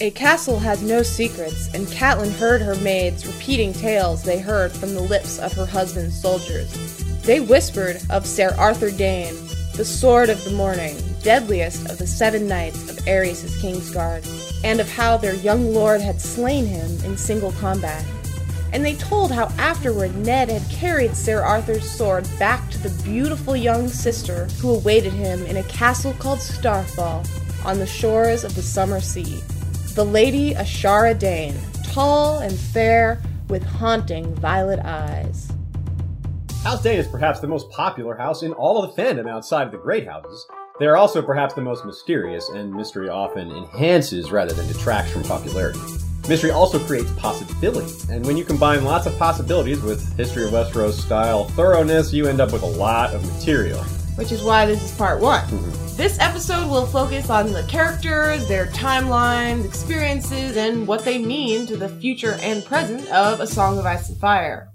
A castle has no secrets, and Catelyn heard her maids repeating tales they heard from the lips of her husband's soldiers. They whispered of Sir Arthur Dayne, the sword of the morning, deadliest of the seven knights of Aerys' Kingsguard, and of how their young lord had slain him in single combat. And they told how afterward Ned had carried Sir Arthur's sword back to the beautiful young sister who awaited him in a castle called Starfall on the shores of the summer sea. The Lady Ashara Dayne, tall and fair, with haunting violet eyes. House Dayne is perhaps the most popular house in all of the fandom outside of the Great Houses. They are also perhaps the most mysterious, and mystery often enhances rather than detracts from popularity. Mystery also creates possibility, and when you combine lots of possibilities with History of Westeros style thoroughness, you end up with a lot of material. Which is why this is part one. Mm-hmm. This episode will focus on the characters, their timelines, experiences, and what they mean to the future and present of A Song of Ice and Fire.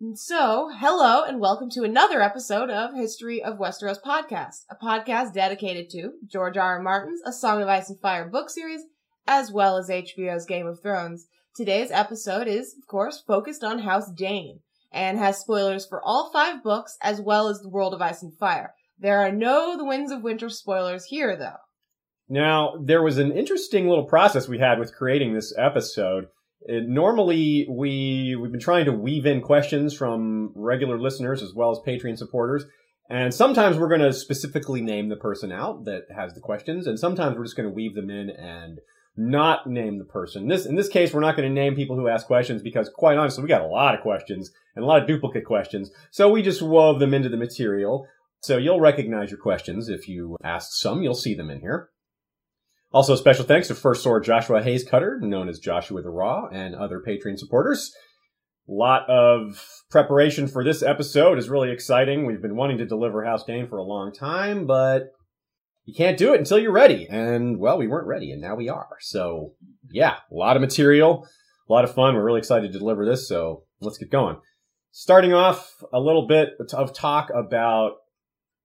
And so, hello and welcome to another episode of History of Westeros podcast, a podcast dedicated to George R. R. Martin's A Song of Ice and Fire book series, as well as HBO's Game of Thrones. Today's episode is, of course, focused on House Dayne and has spoilers for all five books as well as the World of Ice and Fire. There are no The Winds of Winter spoilers here, though. Now, there was an interesting little process we had with creating this episode. It, normally, we we've been trying to weave in questions from regular listeners as well as Patreon supporters, and sometimes we're going to specifically name the person out that has the questions, and sometimes we're just going to weave them in and not name the person. This in this case, we're not going to name people who ask questions because, quite honestly, we got a lot of questions and a lot of duplicate questions, so we just wove them into the material. So you'll recognize your questions if you ask some. You'll see them in here. Also, special thanks to First Sword Joshua Hayes Cutter, known as Joshua the Raw, and other Patreon supporters. A lot of preparation for this episode is really exciting. We've been wanting to deliver House Dayne for a long time, but you can't do it until you're ready. And, well, we weren't ready, and now we are. So, yeah, a lot of material, a lot of fun. We're really excited to deliver this, so let's get going. Starting off, a little bit of talk about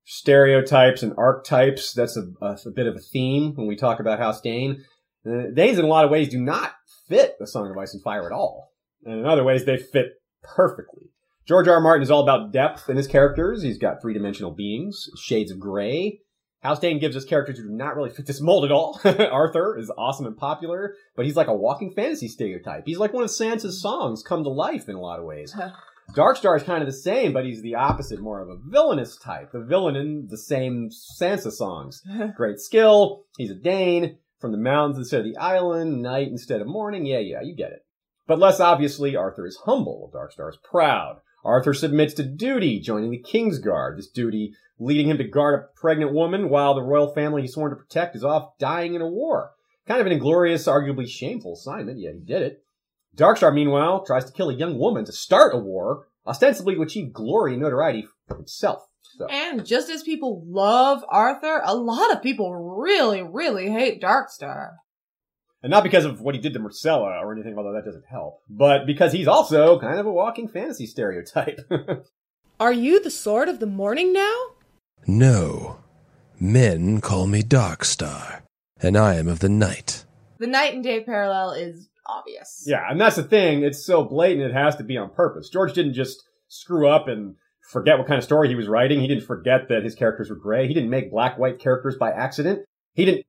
stereotypes and archetypes. That's a, a, a, bit of a theme when we talk about House Dayne. Uh, Daynes, in a lot of ways, do not fit the Song of Ice and Fire at all. And in other ways, they fit perfectly. George R. R. Martin is all about depth in his characters. He's got three dimensional beings, shades of gray. House Dayne gives us characters who do not really fit this mold at all. Arthur is awesome and popular, but he's like a walking fantasy stereotype. He's like one of Sansa's songs come to life in a lot of ways. Darkstar is kind of the same, but he's the opposite, more of a villainous type. The villain in the same Sansa songs. Great skill. He's a Dayne. From the mountains instead of the island. Night instead of morning. Yeah, yeah, you get it. But less obviously, Arthur is humble. Darkstar is proud. Arthur submits to duty, joining the King's Guard. This duty leading him to guard a pregnant woman while the royal family he's sworn to protect is off dying in a war. Kind of an inglorious, arguably shameful assignment, yet he did it. Darkstar, meanwhile, tries to kill a young woman to start a war, ostensibly to achieve glory and notoriety for himself. So. And just as people love Arthur, a lot of people really, really hate Darkstar. And not because of what he did to Myrcella or anything, although that doesn't help, but because he's also kind of a walking fantasy stereotype. Are you the sword of the morning now? No. Men call me Darkstar, and I am of the night. The night and day parallel is obvious. Yeah, and that's the thing. It's so blatant it has to be on purpose. George didn't just screw up and forget what kind of story he was writing. He didn't forget that his characters were gray. He didn't make black white characters by accident. He didn't,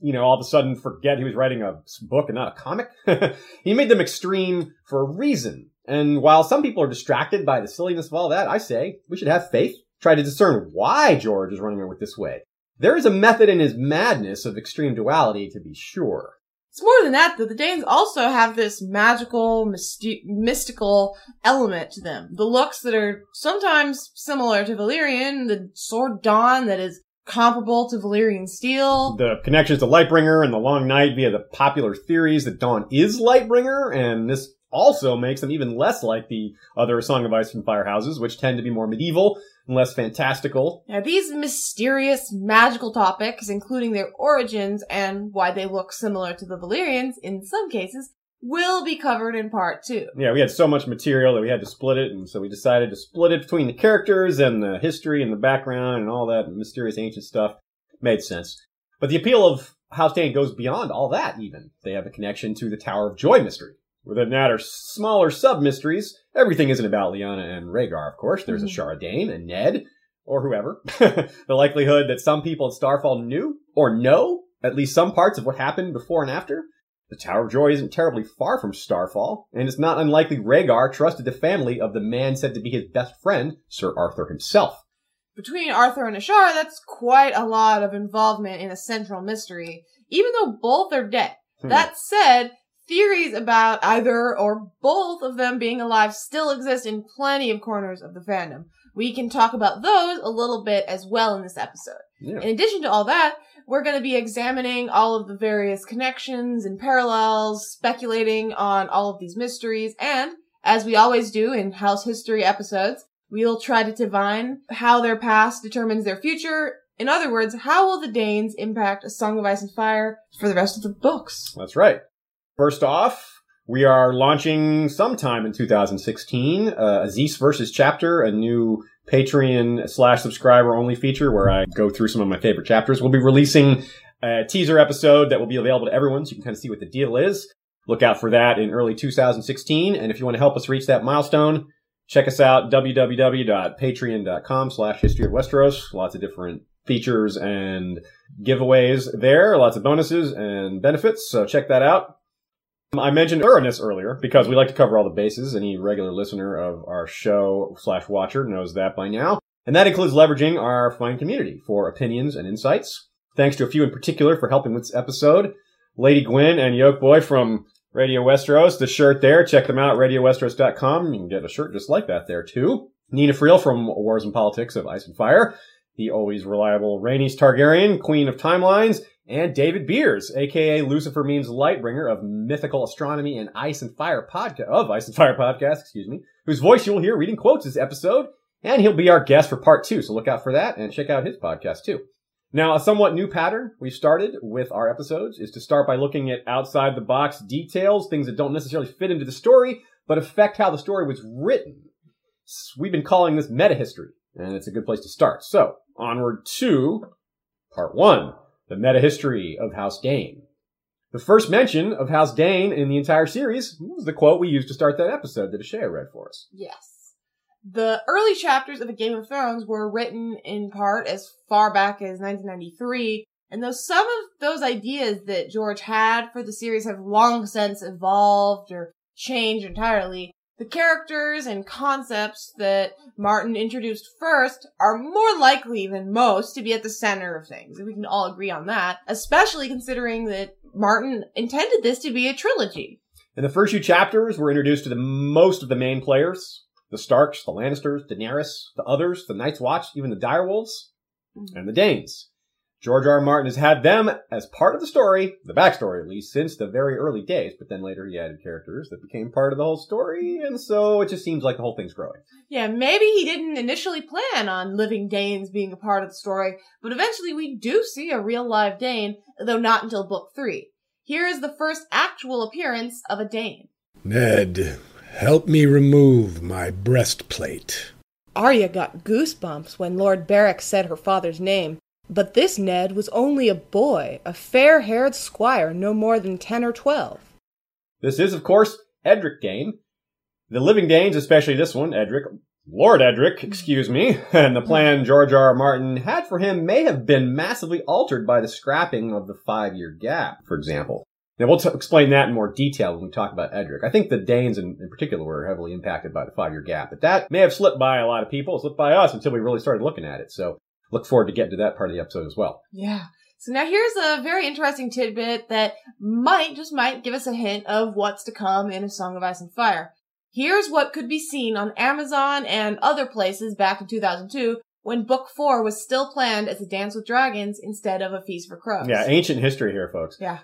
you know, all of a sudden forget he was writing a book and not a comic. he made them extreme for a reason. And while some people are distracted by the silliness of all that, I say we should have faith, try to discern why George is running it with this way. There is a method in his madness of extreme duality, to be sure. It's more than that, though. The Daynes also have this magical, mysti- mystical element to them. The looks that are sometimes similar to Valyrian, the sword dawn that is comparable to Valyrian steel. The connections to Lightbringer and the Long Night via the popular theories that Dawn is Lightbringer, and this also makes them even less like the other Song of Ice and Fire houses, which tend to be more medieval and less fantastical. Now, these mysterious, magical topics, including their origins and why they look similar to the Valyrians in some cases, will be covered in part two. Yeah, we had so much material that we had to split it, and so we decided to split it between the characters and the history and the background and all that mysterious ancient stuff. Made sense. But the appeal of House Dayne goes beyond all that, even. They have a connection to the Tower of Joy mystery. Within that are smaller sub mysteries. Everything isn't about Lyanna and Rhaegar, of course. There's Mhm. Ashara Dayne, and Ned, or whoever. the likelihood that some people at Starfall knew or know at least some parts of what happened before and after. The Tower of Joy isn't terribly far from Starfall, and it's not unlikely Rhaegar trusted the family of the man said to be his best friend, Sir Arthur himself. Between Arthur and Ashara, that's quite a lot of involvement in a central mystery, even though both are dead. Hmm. That said, theories about either or both of them being alive still exist in plenty of corners of the fandom. We can talk about those a little bit as well in this episode. Yeah. In addition to all that, we're going to be examining all of the various connections and parallels, speculating on all of these mysteries, and, as we always do in House History episodes, we'll try to divine how their past determines their future. In other words, how will the Daynes impact A Song of Ice and Fire for the rest of the books? That's right. First off, we are launching sometime in 2016 uh, Aziz versus chapter, a new Patreon slash subscriber only feature where I go through some of my favorite chapters. We'll be releasing a teaser episode that will be available to everyone so you can kind of see what the deal is. Look out for that in early 2016. And if you want to help us reach that milestone, check us out www.patreon.com slash history of Westeros. Lots of different features and giveaways there. Lots of bonuses and benefits. So check that out. Um, I mentioned Uranus earlier because we like to cover all the bases. Any regular listener of our show slash watcher knows that by now. And that includes leveraging our fine community for opinions and insights. Thanks to a few in particular for helping with this episode. Lady Gwyn and Yoke Boy from Radio Westeros, the shirt there. Check them out, radiowesteros.com. You can get a shirt just like that there too. Nina Friel from Wars and Politics of Ice and Fire. The always reliable Rhaenys Targaryen, Queen of Timelines, and David Beers, aka Lucifer Means Lightbringer of Mythical Astronomy and Ice and Fire podcast of Ice and Fire podcast, excuse me, whose voice you'll hear reading quotes this episode, and he'll be our guest for part two. So look out for that and check out his podcast too. Now, a somewhat new pattern we've started with our episodes is to start by looking at outside the box details, things that don't necessarily fit into the story, but affect how the story was written. We've been calling this meta history, and it's a good place to start. So, onward to part one the meta history of House Dayne. The first mention of House Dayne in the entire series was the quote we used to start that episode that Ashaya read for us. Yes. The early chapters of A Game of Thrones were written in part as far back as 1993, and though some of those ideas that George had for the series have long since evolved or changed entirely, the characters and concepts that Martin introduced first are more likely than most to be at the center of things. And we can all agree on that, especially considering that Martin intended this to be a trilogy. In the first few chapters, we're introduced to the most of the main players. The Starks, the Lannisters, Daenerys, the others, the Night's Watch, even the Direwolves, mm-hmm. and the Daynes. George R. R. Martin has had them as part of the story, the backstory at least, since the very early days, but then later he added characters that became part of the whole story, and so it just seems like the whole thing's growing. Yeah, maybe he didn't initially plan on living Daynes being a part of the story, but eventually we do see a real live Dayne, though not until book three. Here is the first actual appearance of a Dayne. Ned, help me remove my breastplate. Arya got goosebumps when Lord Beric said her father's name, but this Ned was only a boy, a fair haired squire no more than ten or twelve. This is, of course, Edric Dayne. The living Daynes, especially this one, Edric, Lord Edric, excuse me, and the plan George R. R. Martin had for him may have been massively altered by the scrapping of the five-year gap, for example. Now, we'll t- explain that in more detail when we talk about Edric. I think the Daynes in, in particular were heavily impacted by the five-year gap, but that may have slipped by a lot of people, slipped by us until we really started looking at it. So look forward to getting to that part of the episode as well. Yeah. So now here's a very interesting tidbit that might, just might, give us a hint of what's to come in A Song of Ice and Fire. Here's what could be seen on Amazon and other places back in 2002 when book four was still planned as a Dance with Dragons instead of a Feast for Crows. Yeah, ancient history here, folks. Yeah.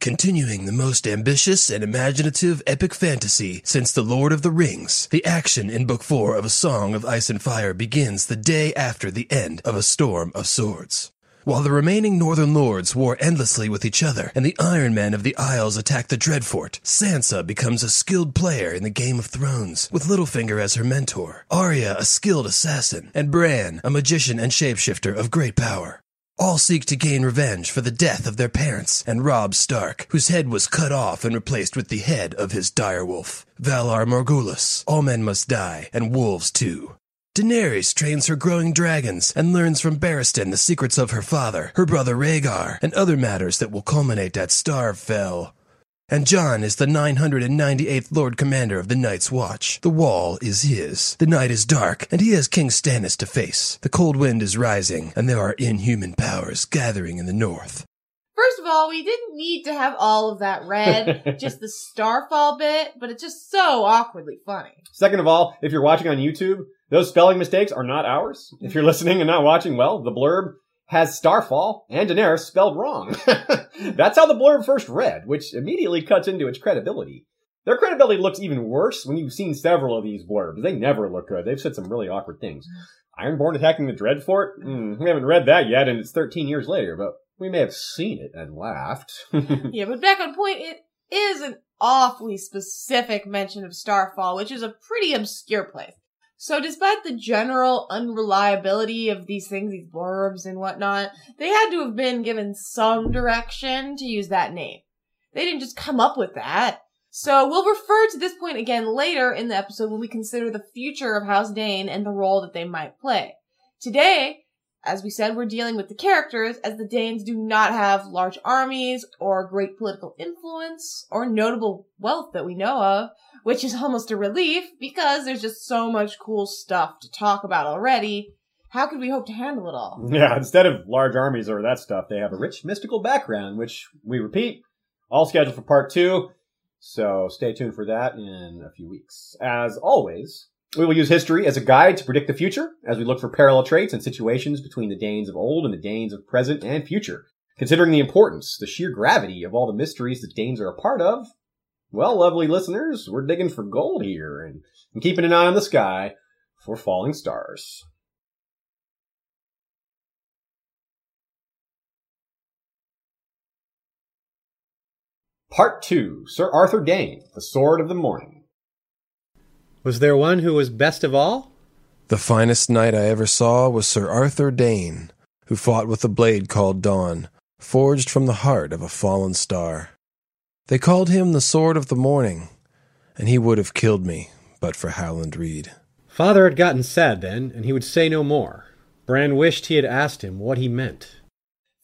Continuing the most ambitious and imaginative epic fantasy since The Lord of the Rings, the action in Book 4 of A Song of Ice and Fire begins the day after the end of A Storm of Swords. While the remaining Northern Lords war endlessly with each other and the Iron Men of the Isles attack the Dreadfort, Sansa becomes a skilled player in the Game of Thrones, with Littlefinger as her mentor, Arya a skilled assassin, and Bran a magician and shapeshifter of great power. All seek to gain revenge for the death of their parents and Robb Stark, whose head was cut off and replaced with the head of his direwolf. Valar Morghulis. All men must die, and wolves too. Daenerys trains her growing dragons and learns from Barristan the secrets of her father, her brother Rhaegar, and other matters that will culminate at Starfell. And Jon is the 998th Lord Commander of the Night's Watch. The wall is his. The night is dark, and he has King Stannis to face. The cold wind is rising, and there are inhuman powers gathering in the north. First of all, we didn't need to have all of that read, just the starfall bit, but it's just so awkwardly funny. Second of all, if you're watching on YouTube, those spelling mistakes are not ours. If you're listening and not watching, well, the blurb has Starfall and Daenerys spelled wrong. That's how the blurb first read, which immediately cuts into its credibility. Their credibility looks even worse when you've seen several of these blurbs. They never look good. They've said some really awkward things. Ironborn attacking the Dreadfort? Mm, we haven't read that yet, and it's 13 years later, but we may have seen it and laughed. Yeah, but back on point, it is an awfully specific mention of Starfall, which is a pretty obscure place. So despite the general unreliability of these things, these blurbs and whatnot, they had to have been given some direction to use that name. They didn't just come up with that. So we'll refer to this point again later in the episode when we consider the future of House Dayne and the role that they might play. Today, as we said, we're dealing with the characters as the Daynes do not have large armies or great political influence or notable wealth that we know of, which is almost a relief because there's just so much cool stuff to talk about already. How could we hope to handle it all? yeah, instead of large armies or that stuff, they have a rich mystical background, which we repeat, all scheduled for part two. So stay tuned for that in a few weeks. As always, we will use history as a guide to predict the future as we look for parallel traits and situations between the Daynes of old and the Daynes of present and future. Considering the importance, the sheer gravity of all the mysteries that Daynes are a part of, well, lovely listeners, we're digging for gold here and, and keeping an eye on the sky for falling stars. Part 2 Sir Arthur Dayne, The Sword of the Morning. Was there one who was best of all? The finest knight I ever saw was Sir Arthur Dayne, who fought with a blade called Dawn, forged from the heart of a fallen star. They called him the Sword of the Morning, and he would have killed me but for Howland Reed. Father had gotten sad then, and he would say no more. Bran wished he had asked him what he meant.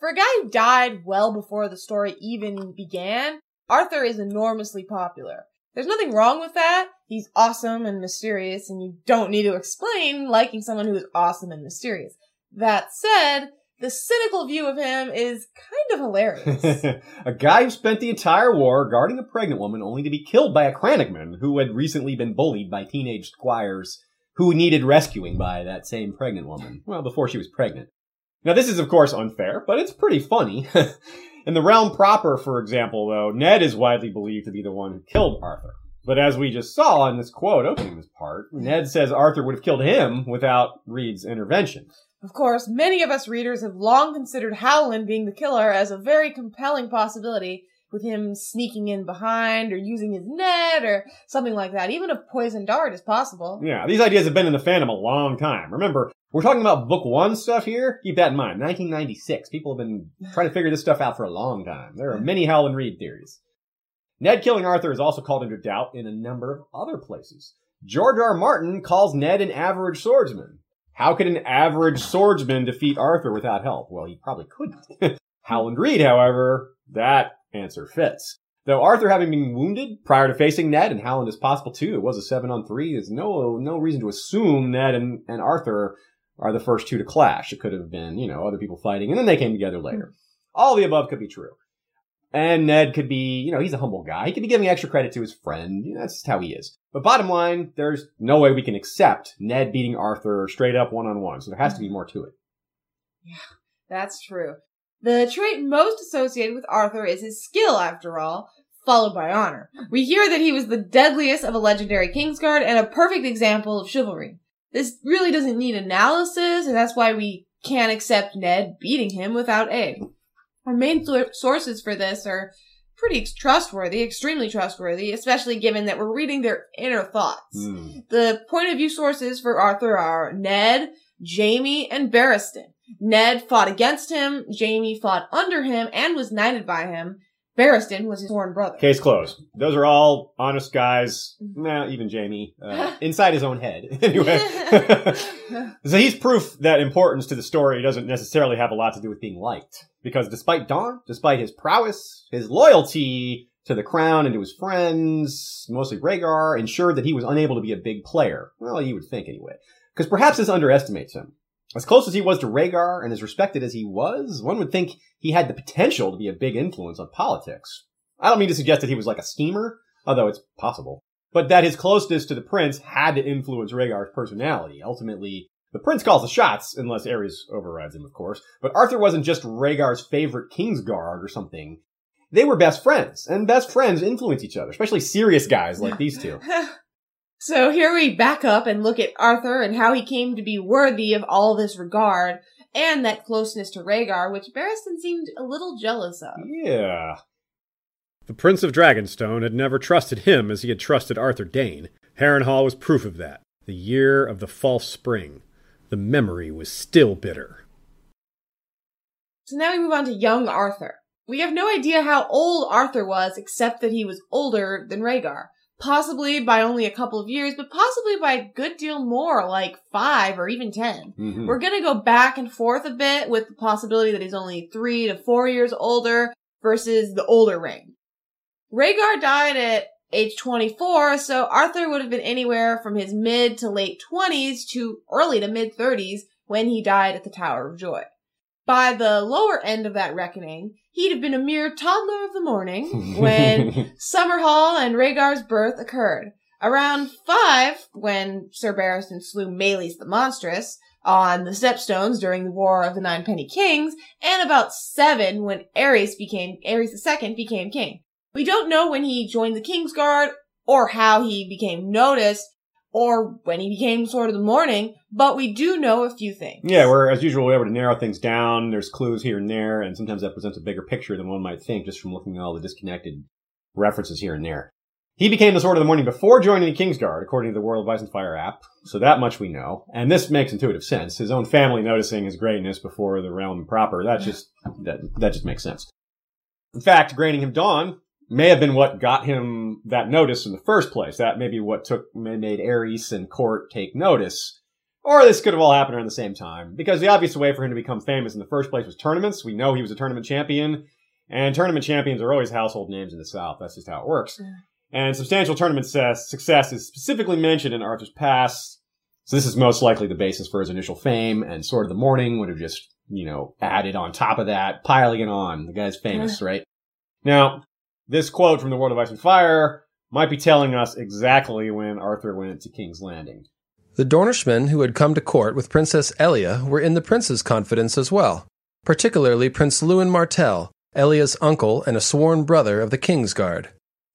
For a guy who died well before the story even began, Arthur is enormously popular. There's nothing wrong with that. He's awesome and mysterious, and you don't need to explain liking someone who is awesome and mysterious. That said, the cynical view of him is kind of hilarious. a guy who spent the entire war guarding a pregnant woman only to be killed by a Crannogman who had recently been bullied by teenage squires who needed rescuing by that same pregnant woman. Well, before she was pregnant. Now, this is, of course, unfair, but it's pretty funny. In the realm proper, for example, though, Ned is widely believed to be the one who killed Arthur. But as we just saw in this quote opening this part, Ned says Arthur would have killed him without Reed's intervention. Of course, many of us readers have long considered Howland being the killer as a very compelling possibility, with him sneaking in behind or using his net or something like that. Even a poison dart is possible. Yeah, these ideas have been in the fandom a long time. Remember, we're talking about book one stuff here. Keep that in mind. 1996. People have been trying to figure this stuff out for a long time. There are many Howland Reed theories. Ned killing Arthur is also called into doubt in a number of other places. George R. R. Martin calls Ned an average swordsman. How could an average swordsman defeat Arthur without help? Well, he probably couldn't. Howland Reed, however, that answer fits. Though Arthur having been wounded prior to facing Ned and Howland is possible too, it was a seven on three. There's no no reason to assume Ned and, and Arthur are the first two to clash. It could have been, you know, other people fighting and then they came together later. Hmm. All the above could be true. And Ned could be, you know, he's a humble guy. He could be giving extra credit to his friend. You know, that's just how he is. But bottom line, there's no way we can accept Ned beating Arthur straight up one on one. So there has to be more to it. Yeah, that's true. The trait most associated with Arthur is his skill, after all, followed by honor. We hear that he was the deadliest of a legendary Kingsguard and a perfect example of chivalry. This really doesn't need analysis, and that's why we can't accept Ned beating him without aid. Our main sources for this are pretty trustworthy, extremely trustworthy, especially given that we're reading their inner thoughts. Hmm. The point of view sources for Arthur are Ned, Jaime, and Barristan. Ned fought against him, Jaime fought under him and was knighted by him. Barristan was his sworn brother. Case closed. Those are all honest guys. Nah, even Jaime. Uh, inside his own head. anyway. so he's proof that importance to the story doesn't necessarily have a lot to do with being liked. Because despite Dawn, despite his prowess, his loyalty to the crown and to his friends, mostly Rhaegar, ensured that he was unable to be a big player. Well, you would think anyway. Because perhaps this underestimates him. As close as he was to Rhaegar and as respected as he was, one would think he had the potential to be a big influence on politics. I don't mean to suggest that he was like a schemer, although it's possible, but that his closeness to the prince had to influence Rhaegar's personality. Ultimately, the prince calls the shots, unless Aerys overrides him, of course. But Arthur wasn't just Rhaegar's favorite Kingsguard or something. They were best friends, and best friends influence each other, especially serious guys like these two. So here we back up and look at Arthur and how he came to be worthy of all this regard and that closeness to Rhaegar, which Barristan seemed a little jealous of. Yeah. The Prince of Dragonstone had never trusted him as he had trusted Arthur Dayne. Harrenhal was proof of that. The year of the false spring. The memory was still bitter. So now we move on to young Arthur. We have no idea how old Arthur was except that he was older than Rhaegar. Possibly by only a couple of years, but possibly by a good deal more, like five or even 10 Mhm. We're gonna go back and forth a bit with the possibility that he's only three to four years older versus the older ring. Rhaegar died at age 24, so Arthur would have been anywhere from his mid to late 20s to early to mid 30s when he died at the Tower of Joy. By the lower end of that reckoning, he'd have been a mere toddler of the morning when Summerhall and Rhaegar's birth occurred. Around five, when Sir Barristan slew Maelys the Monstrous on the Stepstones during the War of the Nine Penny Kings, and about seven when Aerys became Aerys II became king. We don't know when he joined the Kingsguard or how he became noticed or when he became Sword of the Morning, but we do know a few things. Yeah, we're as usual we're able to narrow things down. There's clues here and there, and sometimes that presents a bigger picture than one might think just from looking at all the disconnected references here and there. He became the Sword of the Morning before joining the Kingsguard, according to the World of Ice and Fire app, so that much we know. And this makes intuitive sense. His own family noticing his greatness before the realm proper, that just, that, that just makes sense. In fact, granting him Dawn may have been what got him that notice in the first place. That may be what took, made Aerys and Court take notice. Or this could have all happened around the same time. Because the obvious way for him to become famous in the first place was tournaments. We know he was a tournament champion. And tournament champions are always household names in the South. That's just how it works. And substantial tournament success, success is specifically mentioned in Arthur's past. So this is most likely the basis for his initial fame. And Sword of the Morning would have just, you know, added on top of that, piling it on. The guy's famous, right? Now, this quote from the World of Ice and Fire might be telling us exactly when Arthur went to King's Landing. The Dornishmen who had come to court with Princess Elia were in the prince's confidence as well, particularly Prince Lewyn Martell, Elia's uncle and a sworn brother of the Kingsguard.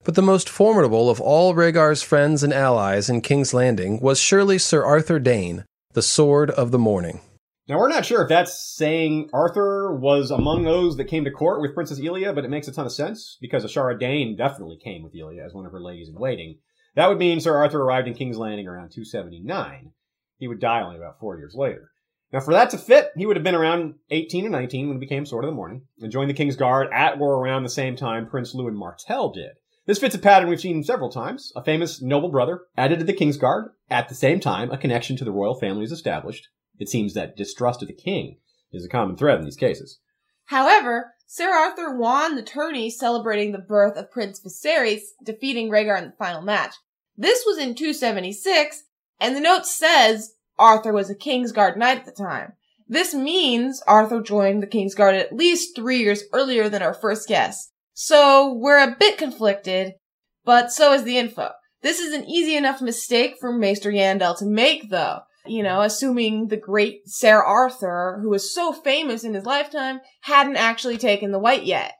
But the most formidable of all Rhaegar's friends and allies in King's Landing was surely Sir Arthur Dayne, the Sword of the Morning. Now, we're not sure if that's saying Arthur was among those that came to court with Princess Elia, but it makes a ton of sense because Ashara Dayne definitely came with Elia as one of her ladies in waiting. That would mean Sir Arthur arrived in King's Landing around 279. He would die only about four years later. Now, for that to fit, he would have been around 18 or 19 when he became Sword of the Morning and joined the King's Guard at or around the same time Prince Lewyn Martell did. This fits a pattern we've seen several times. A famous noble brother added to the King's Guard. At the same time, a connection to the royal family is established. It seems that distrust of the king is a common thread in these cases. However, Sir Arthur won the tourney celebrating the birth of Prince Viserys, defeating Rhaegar in the final match. This was in 276, and the note says Arthur was a Kingsguard knight at the time. This means Arthur joined the Kingsguard at least three years earlier than our first guess. So we're a bit conflicted, but so is the info. This is an easy enough mistake for Maester Yandel to make, though. You know, assuming the great Sir Arthur, who was so famous in his lifetime, hadn't actually taken the white yet.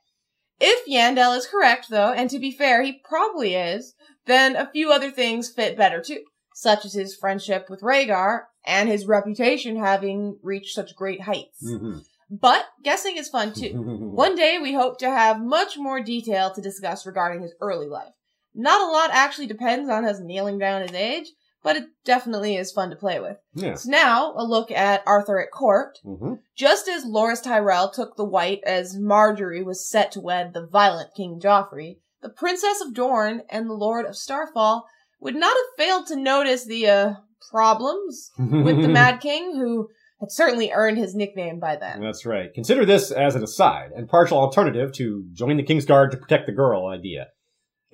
If Yandel is correct, though, and to be fair, he probably is, then a few other things fit better too, such as his friendship with Rhaegar and his reputation having reached such great heights. Mm-hmm. But guessing is fun too. One day we hope to have much more detail to discuss regarding his early life. Not a lot actually depends on us nailing down his age, but it definitely is fun to play with. Yeah. So now, a look at Arthur at court. hmm Just as Loras Tyrell took the white as Margaery was set to wed the violent King Joffrey, the Princess of Dorne and the Lord of Starfall would not have failed to notice the, uh, problems with the Mad King, who had certainly earned his nickname by then. That's right. Consider this as an aside and partial alternative to join the King's Guard to protect the girl idea.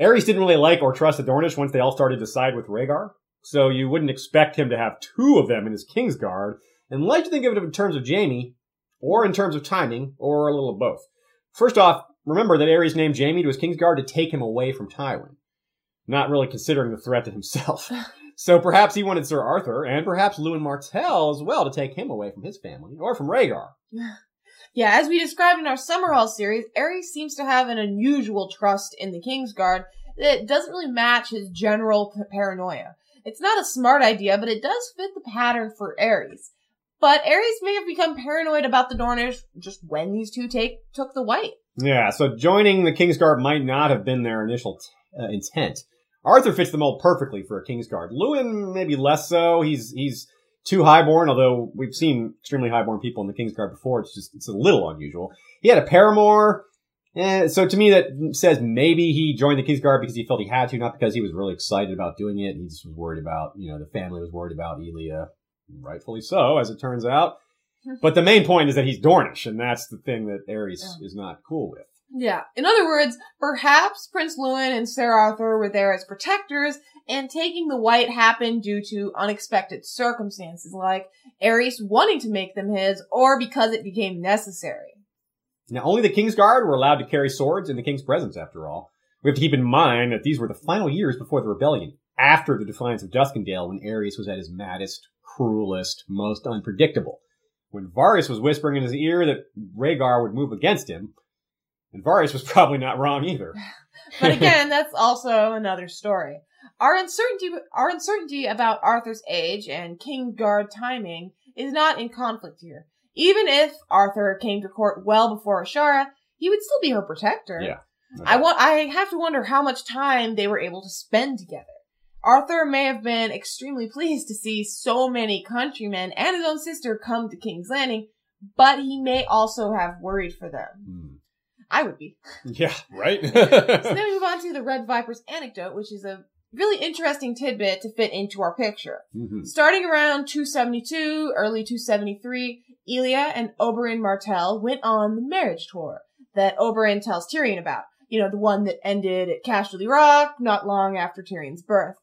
Aerys didn't really like or trust the Dornish once they all started to side with Rhaegar, so you wouldn't expect him to have two of them in his King's Guard, and like to think of it in terms of Jaime, or in terms of timing, or a little of both. First off, remember that Aerys named Jaime to his King's Guard to take him away from Tywin, not really considering the threat to himself. So perhaps he wanted Sir Arthur, and perhaps Lewyn Martell as well, to take him away from his family, or from Rhaegar. Yeah, as we described in our Summerhall series, Aerys seems to have an unusual trust in the King's Guard that doesn't really match his general paranoia. It's not a smart idea, but it does fit the pattern for Aerys. But Aerys may have become paranoid about the Dornish just when these two take took the white. Yeah, so joining the Kingsguard might not have been their initial t- uh, intent. Arthur fits the mold perfectly for a Kingsguard. Lewyn maybe less so. He's he's too highborn, although we've seen extremely highborn people in the Kingsguard before. It's just it's a little unusual. He had a paramour. Eh, so to me, that says maybe he joined the Kingsguard because he felt he had to, not because he was really excited about doing it. He just was worried about, you know, the family was worried about Elia, rightfully so, as it turns out. But the main point is that he's Dornish, and that's the thing that Aerys Yeah. is not cool with. Yeah. In other words, perhaps Prince Lewyn and Sir Arthur were there as protectors, and taking the white happened due to unexpected circumstances, like Aerys wanting to make them his, or because it became necessary. Now, only the King's Guard were allowed to carry swords in the King's presence, after all. We have to keep in mind that these were the final years before the rebellion, after the defiance of Duskendale, when Aerys was at his maddest, cruelest, most unpredictable. When Varys was whispering in his ear that Rhaegar would move against him, and Varys was probably not wrong either. But again, that's also another story. Our uncertainty, our uncertainty about Arthur's age and King Guard timing is not in conflict here. Even if Arthur came to court well before Ashara, he would still be her protector. Yeah. I want, I have to wonder how much time they were able to spend together. Arthur may have been extremely pleased to see so many countrymen and his own sister come to King's Landing, but he may also have worried for them. Hmm. I would be. Yeah, right? So then we move on to the Red Viper's anecdote, which is a really interesting tidbit to fit into our picture. Mhm. Starting around 272, early 273, Elia and Oberyn Martell went on the marriage tour that Oberyn tells Tyrion about. You know, the one that ended at Casterly Rock not long after Tyrion's birth.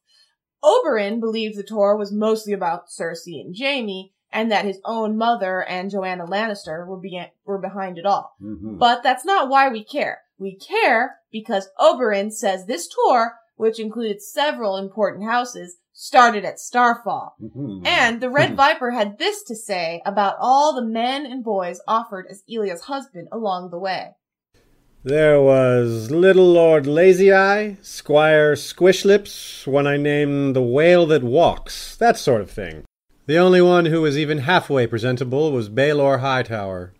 Oberyn believed the tour was mostly about Cersei and Jaime, and that his own mother and Joanna Lannister were, be- were behind it all. Mhm. But that's not why we care. We care because Oberyn says this tour, which included several important houses, started at Starfall. Mhm. And the Red Viper had this to say about all the men and boys offered as Elia's husband along the way. There was Little Lord Lazy Eye, Squire Squishlips, one I named the Whale That Walks, that sort of thing. The only one who was even halfway presentable was Baelor Hightower.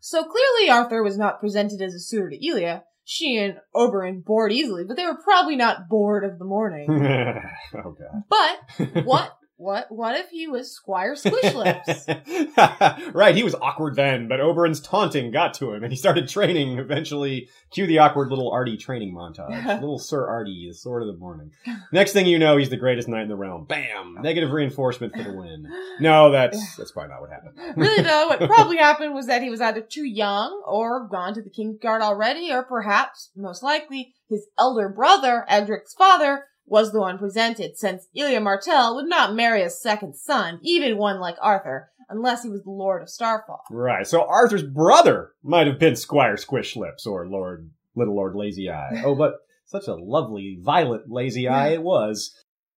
So clearly Arthur was not presented as a suitor to Elia. She and Oberyn bored easily, but they were probably not bored of the morning. oh god. but what, what, what if he was Squire Squishlips? right, he was awkward then, but Oberyn's taunting got to him, and he started training. Eventually, cue the awkward little Artie training montage. little Sir Artie, the sword of the morning. Next thing you know, he's the greatest knight in the realm. Bam! Negative reinforcement for the win. No, that's that's probably not what happened. really though, what probably happened was that he was either too young or gone to the King's Guard already, or perhaps, most likely, his elder brother, Edric's father, was the one presented, since Elia Martell would not marry a second son, even one like Arthur, unless he was the Lord of Starfall. Right, so Arthur's brother might have been Squire Squish Lips or Lord Little Lord Lazy Eye. Oh, but such a lovely violet lazy eye it was.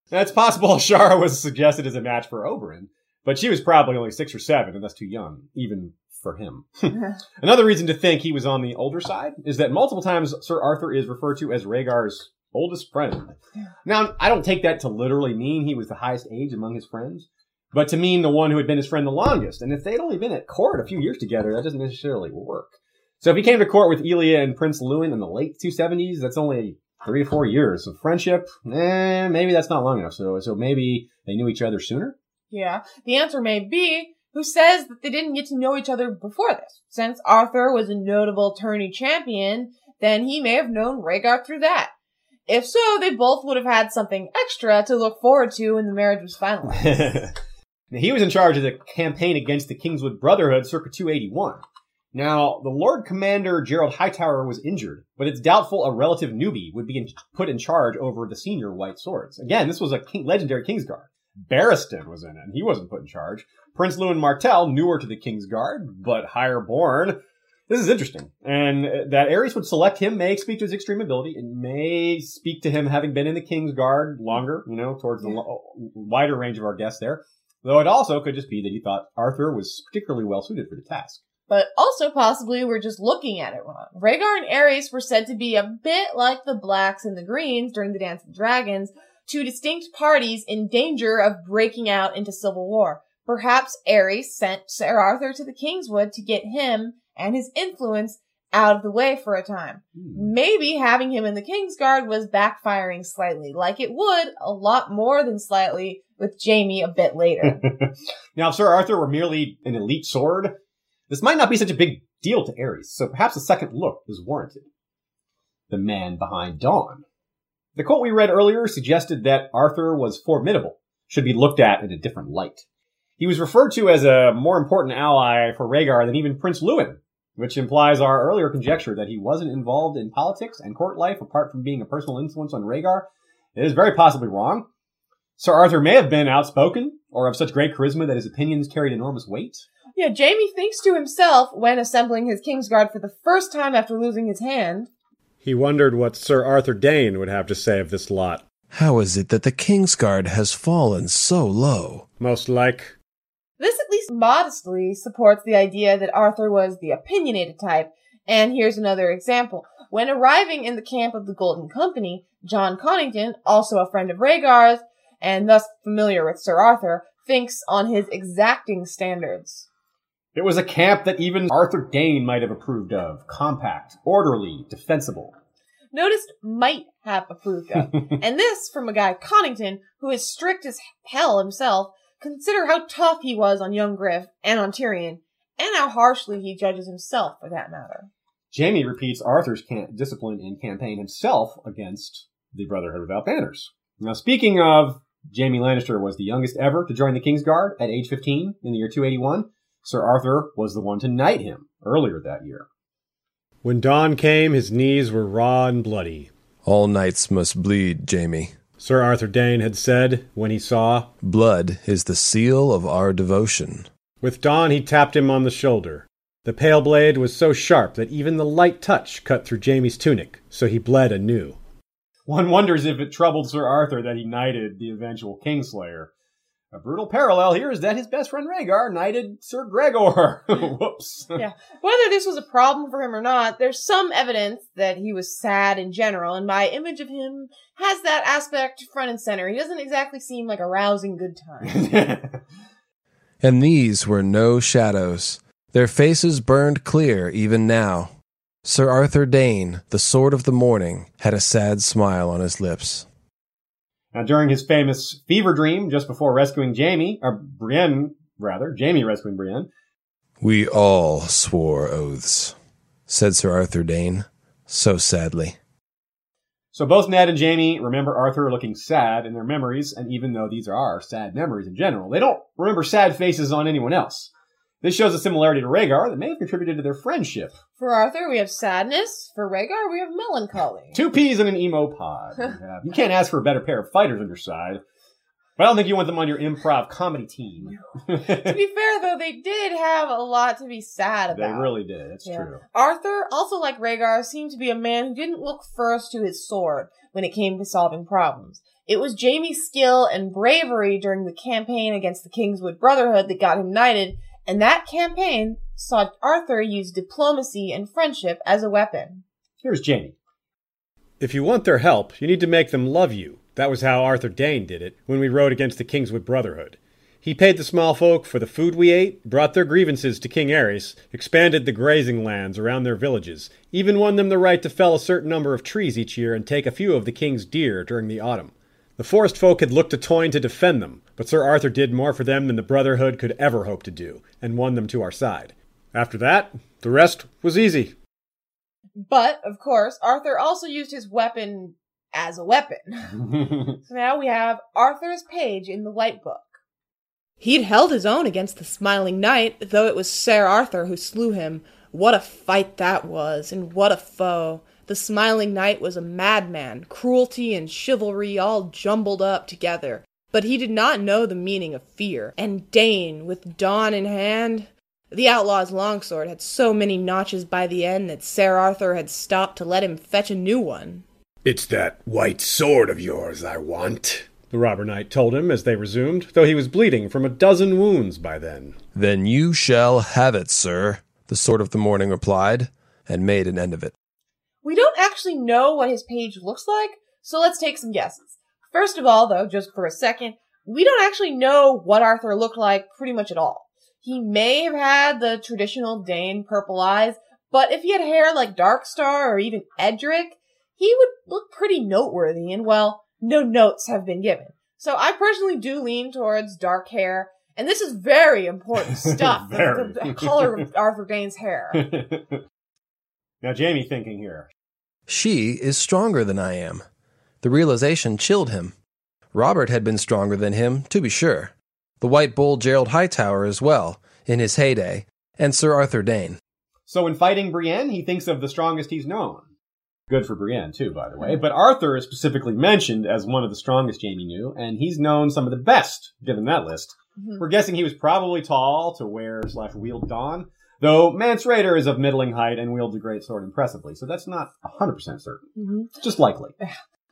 That's possible Ashara was suggested as a match for Oberyn, but she was probably only six or seven, and that's too young, even for him. Another reason to think he was on the older side is that multiple times Sir Arthur is referred to as Rhaegar's oldest friend. Now, I don't take that to literally mean he was the highest age among his friends, but to mean the one who had been his friend the longest. And if they'd only been at court a few years together, that doesn't necessarily work. So if he came to court with Elia and Prince Lewyn in the late 270s, that's only three to four years of friendship. Eh, maybe that's not long enough. So, so maybe they knew each other sooner. Yeah, the answer may be who says that they didn't get to know each other before this. Since Arthur was a notable tourney champion, then he may have known Rhaegar through that. If so, they both would have had something extra to look forward to when the marriage was finalized. he was in charge of the campaign against the Kingswood Brotherhood circa 281. Now, the Lord Commander Gerold Hightower was injured, but it's doubtful a relative newbie would be in, put in charge over the senior White Swords. Again, this was a king, legendary Kingsguard. Barristan was in it, and he wasn't put in charge. Prince Lewyn Martell, newer to the Kingsguard, but higher born. This is interesting. And uh, that Aerys would select him may speak to his extreme ability. It may speak to him having been in the King's Guard longer, you know, towards the wider range of our guests there. Though it also could just be that he thought Arthur was particularly well suited for the task. But also possibly we're just looking at it wrong. Rhaegar and Aerys were said to be a bit like the blacks and the greens during the Dance of Dragons, two distinct parties in danger of breaking out into civil war. Perhaps Aerys sent Sir Arthur to the Kingswood to get him and his influence out of the way for a time. Hmm. Maybe having him in the Kingsguard was backfiring slightly, like it would a lot more than slightly with Jaime a bit later. now, if Sir Arthur were merely an elite sword, this might not be such a big deal to Aerys, so perhaps a second look is warranted. The man behind Dawn. The quote we read earlier suggested that Arthur was formidable, should be looked at in a different light. He was referred to as a more important ally for Rhaegar than even Prince Lewyn, which implies our earlier conjecture that he wasn't involved in politics and court life apart from being a personal influence on Rhaegar. It is very possibly wrong. Sir Arthur may have been outspoken or of such great charisma that his opinions carried enormous weight. Yeah, Jaime thinks to himself when assembling his Kingsguard for the first time after losing his hand. He wondered what Sir Arthur Dayne would have to say of this lot. How is it that the Kingsguard has fallen so low? Most like. This at least modestly supports the idea that Arthur was the opinionated type. And here's another example. When arriving in the camp of the Golden Company, Jon Connington, also a friend of Rhaegar's, and thus familiar with Sir Arthur, thinks on his exacting standards. It was a camp that even Arthur Dayne might have approved of. Compact, orderly, defensible. Noticed might have approved of. and this from a guy Connington, who is strict as hell himself. Consider how tough he was on young Griff and on Tyrion, and how harshly he judges himself for that matter. Jaime repeats Arthur's can- discipline in campaign himself against the Brotherhood Without Banners. Now, speaking of, Jaime Lannister was the youngest ever to join the Kingsguard at age 15 in the year 281. Sir Arthur was the one to knight him earlier that year. When dawn came, his knees were raw and bloody. All knights must bleed, Jaime. Sir Arthur Dayne had said when he saw. Blood is the seal of our devotion. With dawn, he tapped him on the shoulder. The pale blade was so sharp that even the light touch cut through Jaime's tunic, so he bled anew. One wonders if it troubled Sir Arthur that he knighted the eventual Kingslayer. A brutal parallel here is that his best friend Rhaegar knighted Sir Gregor. Whoops. Yeah. Whether this was a problem for him or not, there's some evidence that he was sad in general, and my image of him has that aspect front and center. He doesn't exactly seem like a rousing good time. And these were no shadows. Their faces burned clear even now. Sir Arthur Dayne, the Sword of the Morning, had a sad smile on his lips. Now, during his famous fever dream just before rescuing Jaime, or Brienne, rather, Jaime rescuing Brienne, We all swore oaths, said Sir Arthur Dayne, so sadly. So both Ned and Jaime remember Arthur looking sad in their memories, and even though these are sad memories in general, they don't remember sad faces on anyone else. This shows a similarity to Rhaegar that may have contributed to their friendship. For Arthur, we have sadness. For Rhaegar, we have melancholy. Two peas in an emo pod. You you can't ask for a better pair of fighters on your side. But I don't think you want them on your improv comedy team. to be fair, though, they did have a lot to be sad about. they really did. That's Yeah. true. Arthur, also like Rhaegar, seemed to be a man who didn't look first to his sword when it came to solving problems. It was Jaime's skill and bravery during the campaign against the Kingswood Brotherhood that got him knighted, and that campaign saw Arthur use diplomacy and friendship as a weapon. Here's Jaime. If you want their help, you need to make them love you. That was how Arthur Dayne did it when we rode against the Kingswood Brotherhood. He paid the small folk for the food we ate, brought their grievances to King Aerys, expanded the grazing lands around their villages, even won them the right to fell a certain number of trees each year and take a few of the king's deer during the autumn. The forest folk had looked to Toyne to defend them, but Sir Arthur did more for them than the Brotherhood could ever hope to do, and won them to our side. After that, the rest was easy. But, of course, Arthur also used his weapon as a weapon. so now we have Arthur's page in the White Book. He'd held his own against the Smiling Knight, though it was Sir Arthur who slew him. What a fight that was, and what a foe! The Smiling Knight was a madman, cruelty and chivalry all jumbled up together. But he did not know the meaning of fear, and Dayne, with dawn in hand. The outlaw's longsword had so many notches by the end that Sir Arthur had stopped to let him fetch a new one. It's that white sword of yours I want, the robber knight told him as they resumed, though he was bleeding from a dozen wounds by then. Then you shall have it, sir, the sword of the morning replied, and made an end of it. We don't actually know what his page looks like, so let's take some guesses. First of all, though, just for a second, we don't actually know what Arthur looked like pretty much at all. He may have had the traditional Dayne purple eyes, but if he had hair like Darkstar or even Edric, he would look pretty noteworthy, and well, no notes have been given. So I personally do lean towards dark hair, and this is very important stuff. the, the, the color of Arthur Dayne's hair. now, Jaime thinking here. She is stronger than I am. The realization chilled him. Robert had been stronger than him, to be sure. The White Bull Gerold Hightower as well, in his heyday, and Sir Arthur Dayne. So in fighting Brienne, he thinks of the strongest he's known. Good for Brienne, too, by the way. But Arthur is specifically mentioned as one of the strongest Jaime knew, and he's known some of the best, given that list. Mm-hmm. We're guessing he was probably tall to wear slash wield Dawn, Though Mance Rayder is of middling height and wields a great sword impressively, so that's not 100% certain. Mm-hmm. Just likely.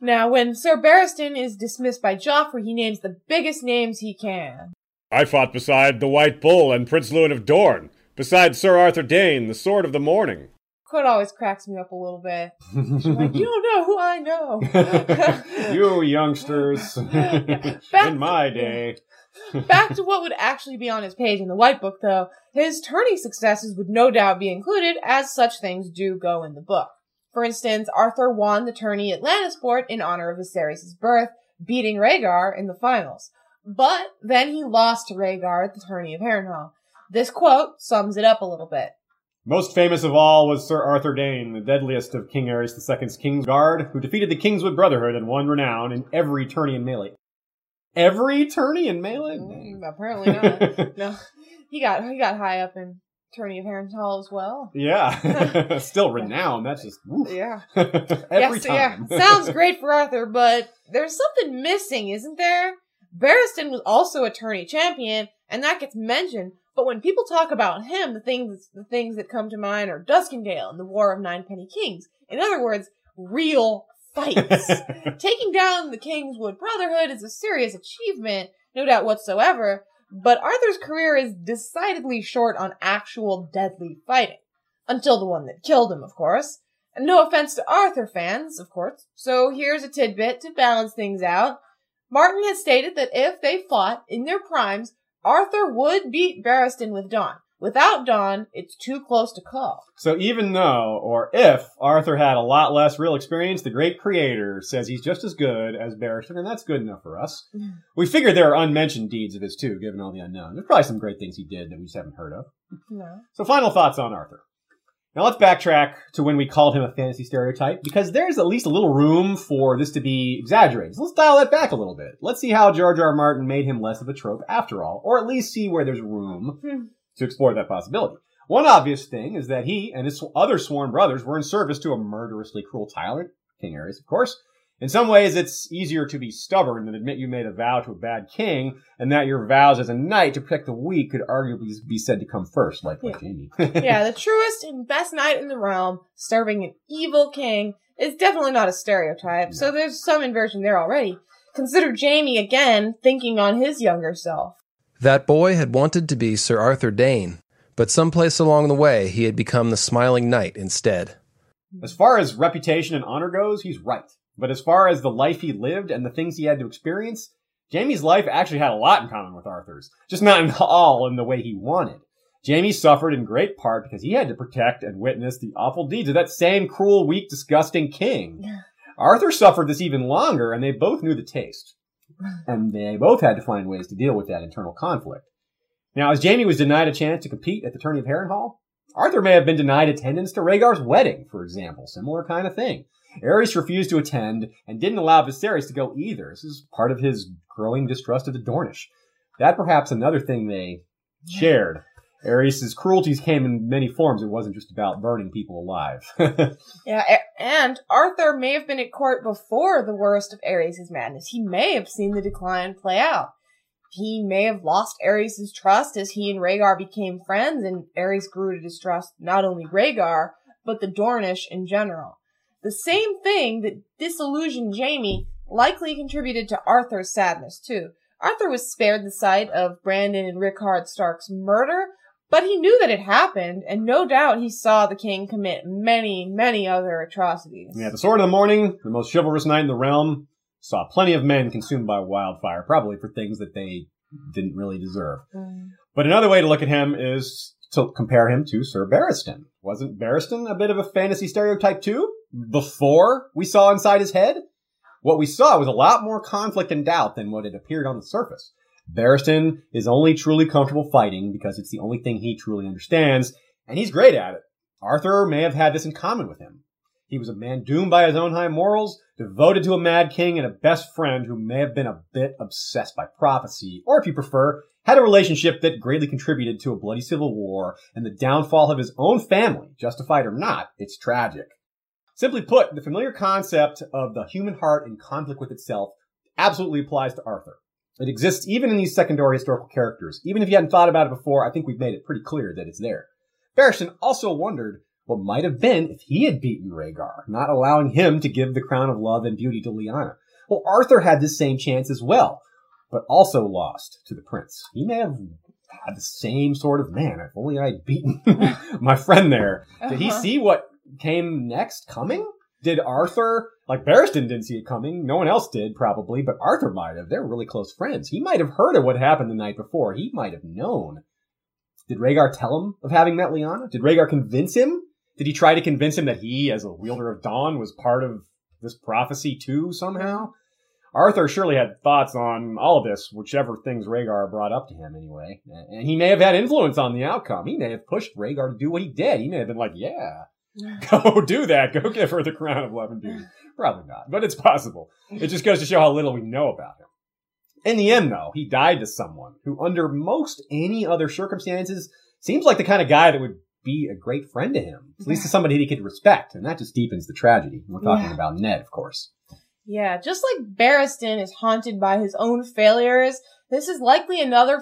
Now, when Sir Barristan is dismissed by Joffrey, he names the biggest names he can. I fought beside the White Bull and Prince Lewyn of Dorne, beside Sir Arthur Dayne, the Sword of the Morning. Quote always cracks me up a little bit. like, you don't know who I know. you youngsters. In my day. Back to what would actually be on his page in the White Book, though, his tourney successes would no doubt be included, as such things do go in the book. For instance, Arthur won the tourney at Lannisport in honor of Viserys' birth, beating Rhaegar in the finals. But then he lost to Rhaegar at the tourney of Harrenhal. This quote sums it up a little bit. Most famous of all was Sir Arthur Dayne, the deadliest of King Aerys II's King's Guard, who defeated the Kingswood Brotherhood and won renown in every tourney and melee every tourney in Melee? Mm, apparently not. no, he got he got high up in tourney of Harrenhal as well. Yeah, still renowned. That's just woof. yeah. every yes, time. yeah, sounds great for Arthur, but there's something missing, isn't there? Barristan was also a tourney champion, and that gets mentioned. But when people talk about him, the things the things that come to mind are Duskendale and the War of Ninepenny Kings. In other words, real fights. Taking down the Kingswood Brotherhood is a serious achievement, no doubt whatsoever, but Arthur's career is decidedly short on actual deadly fighting. Until the one that killed him, of course. And no offense to Arthur fans, of course. So here's a tidbit to balance things out. Martin has stated that if they fought in their primes, Arthur would beat Barristan with Dawn. Without Dawn, it's too close to call. So even though, or if, Arthur had a lot less real experience, the great creator says he's just as good as Barristan, and that's good enough for us. we figure there are unmentioned deeds of his too, given all the unknown. There's probably some great things he did that we just haven't heard of. No. So final thoughts on Arthur. Now let's backtrack to when we called him a fantasy stereotype, because there's at least a little room for this to be exaggerated. So let's dial that back a little bit. Let's see how George R. R. Martin made him less of a trope after all, or at least see where there's room Hmm. To explore that possibility. One obvious thing is that he and his other sworn brothers were in service to a murderously cruel tyrant, King Aerys, of course. In some ways, it's easier to be stubborn than admit you made a vow to a bad king, and that your vows as a knight to protect the weak could arguably be said to come first, like, like Jaime. yeah, the truest and best knight in the realm, serving an evil king, is definitely not a stereotype, so there's some inversion there already. Consider Jaime again thinking on his younger self. That boy had wanted to be Sir Arthur Dayne, but someplace along the way he had become the Smiling Knight instead. As far as reputation and honor goes, he's right. But as far as the life he lived and the things he had to experience, Jaime's life actually had a lot in common with Arthur's, just not in all in the way he wanted. Jaime suffered in great part because he had to protect and witness the awful deeds of that same cruel, weak, disgusting king. Arthur suffered this even longer, and they both knew the taste. And they both had to find ways to deal with that internal conflict. Now, as Jaime was denied a chance to compete at the tourney of Harrenhal, Arthur may have been denied attendance to Rhaegar's wedding, for example. Similar kind of thing. Aerys refused to attend and didn't allow Viserys to go either. This is part of his growing distrust of the Dornish. That perhaps another thing they shared. Aerys' cruelties came in many forms. It wasn't just about burning people alive. Yeah, and Arthur may have been at court before the worst of Aerys' madness. He may have seen the decline play out. He may have lost Aerys' trust as he and Rhaegar became friends, and Aerys grew to distrust not only Rhaegar, but the Dornish in general. The same thing that disillusioned Jaime likely contributed to Arthur's sadness, too. Arthur was spared the sight of Brandon and Rickard Stark's murder, but he knew that it happened, and no doubt he saw the king commit many, many other atrocities. yeah, the Sword of the Morning, the most chivalrous knight in the realm, saw plenty of men consumed by wildfire, probably for things that they didn't really deserve. Mm. But another way to look at him is to compare him to Sir Barristan. Wasn't Barristan a bit of a fantasy stereotype too? Before we saw inside his head? What we saw was a lot more conflict and doubt than what had appeared on the surface. Barristan is only truly comfortable fighting because it's the only thing he truly understands, and he's great at it. Arthur may have had this in common with him. He was a man doomed by his own high morals, devoted to a mad king, and a best friend who may have been a bit obsessed by prophecy, or if you prefer, had a relationship that greatly contributed to a bloody civil war and the downfall of his own family. Justified or not, it's tragic. Simply put, the familiar concept of the human heart in conflict with itself absolutely applies to Arthur. It exists even in these secondary historical characters. Even if you hadn't thought about it before, I think we've made it pretty clear that it's there. Barristan also wondered what might have been if he had beaten Rhaegar, not allowing him to give the crown of love and beauty to Lyanna. Well, Arthur had this same chance as well, but also lost to the prince. He may have had the same sort of man. If only I'd beaten my friend there. Did he Uh-huh. see what came next coming? Did Arthur, like Barristan didn't see it coming. No one else did, probably, but Arthur might have. They're really close friends. He might have heard of what happened the night before. He might have known. Did Rhaegar tell him of having met Lyanna? Did Rhaegar convince him? Did he try to convince him that he, as a wielder of dawn, was part of this prophecy too, somehow? Arthur surely had thoughts on all of this, whichever things Rhaegar brought up to him anyway. And he may have had influence on the outcome. He may have pushed Rhaegar to do what he did. He may have been like, yeah, go do that. Go give her the crown of love and beauty. Probably not, but it's possible. It just goes to show how little we know about him. In the end, though, he died to someone who, under most any other circumstances, seems like the kind of guy that would be a great friend to him, at least to somebody he could respect, and that just deepens the tragedy. We're talking Yeah. about Ned, of course. Yeah, just like Barristan is haunted by his own failures, this is likely another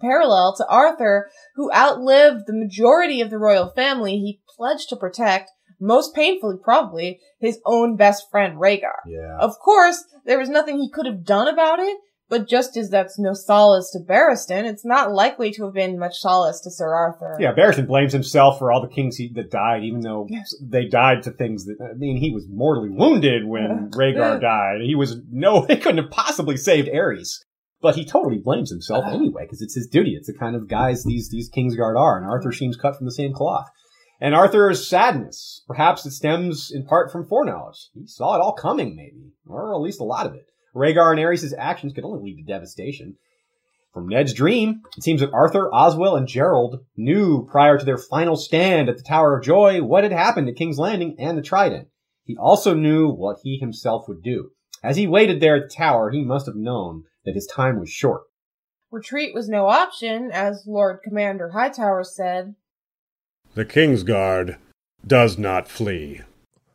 parallel to Arthur, who outlived the majority of the royal family he pledged to protect, most painfully probably, his own best friend Rhaegar. Yeah. Of course, there was nothing he could have done about it, but just as that's no solace to Barristan, it's not likely to have been much solace to Sir Arthur. Yeah, Barristan blames himself for all the kings he, that died, even though Yes. they died to things that, I mean, he was mortally wounded when Rhaegar died. He was, no, he couldn't have possibly saved Aerys. But he totally blames himself Uh. anyway, because it's his duty. It's the kind of guys these, these Kingsguard are, and Arthur seems cut from the same cloth. And Arthur's sadness, perhaps it stems in part from foreknowledge. He saw it all coming, maybe, or at least a lot of it. Rhaegar and Aerys' actions could only lead to devastation. From Ned's dream, it seems that Arthur, Oswell, and Gerold knew prior to their final stand at the Tower of Joy what had happened at King's Landing and the Trident. He also knew what he himself would do. As he waited there at the tower, he must have known that his time was short. Retreat was no option, as Lord Commander Hightower said. The Kingsguard does not flee.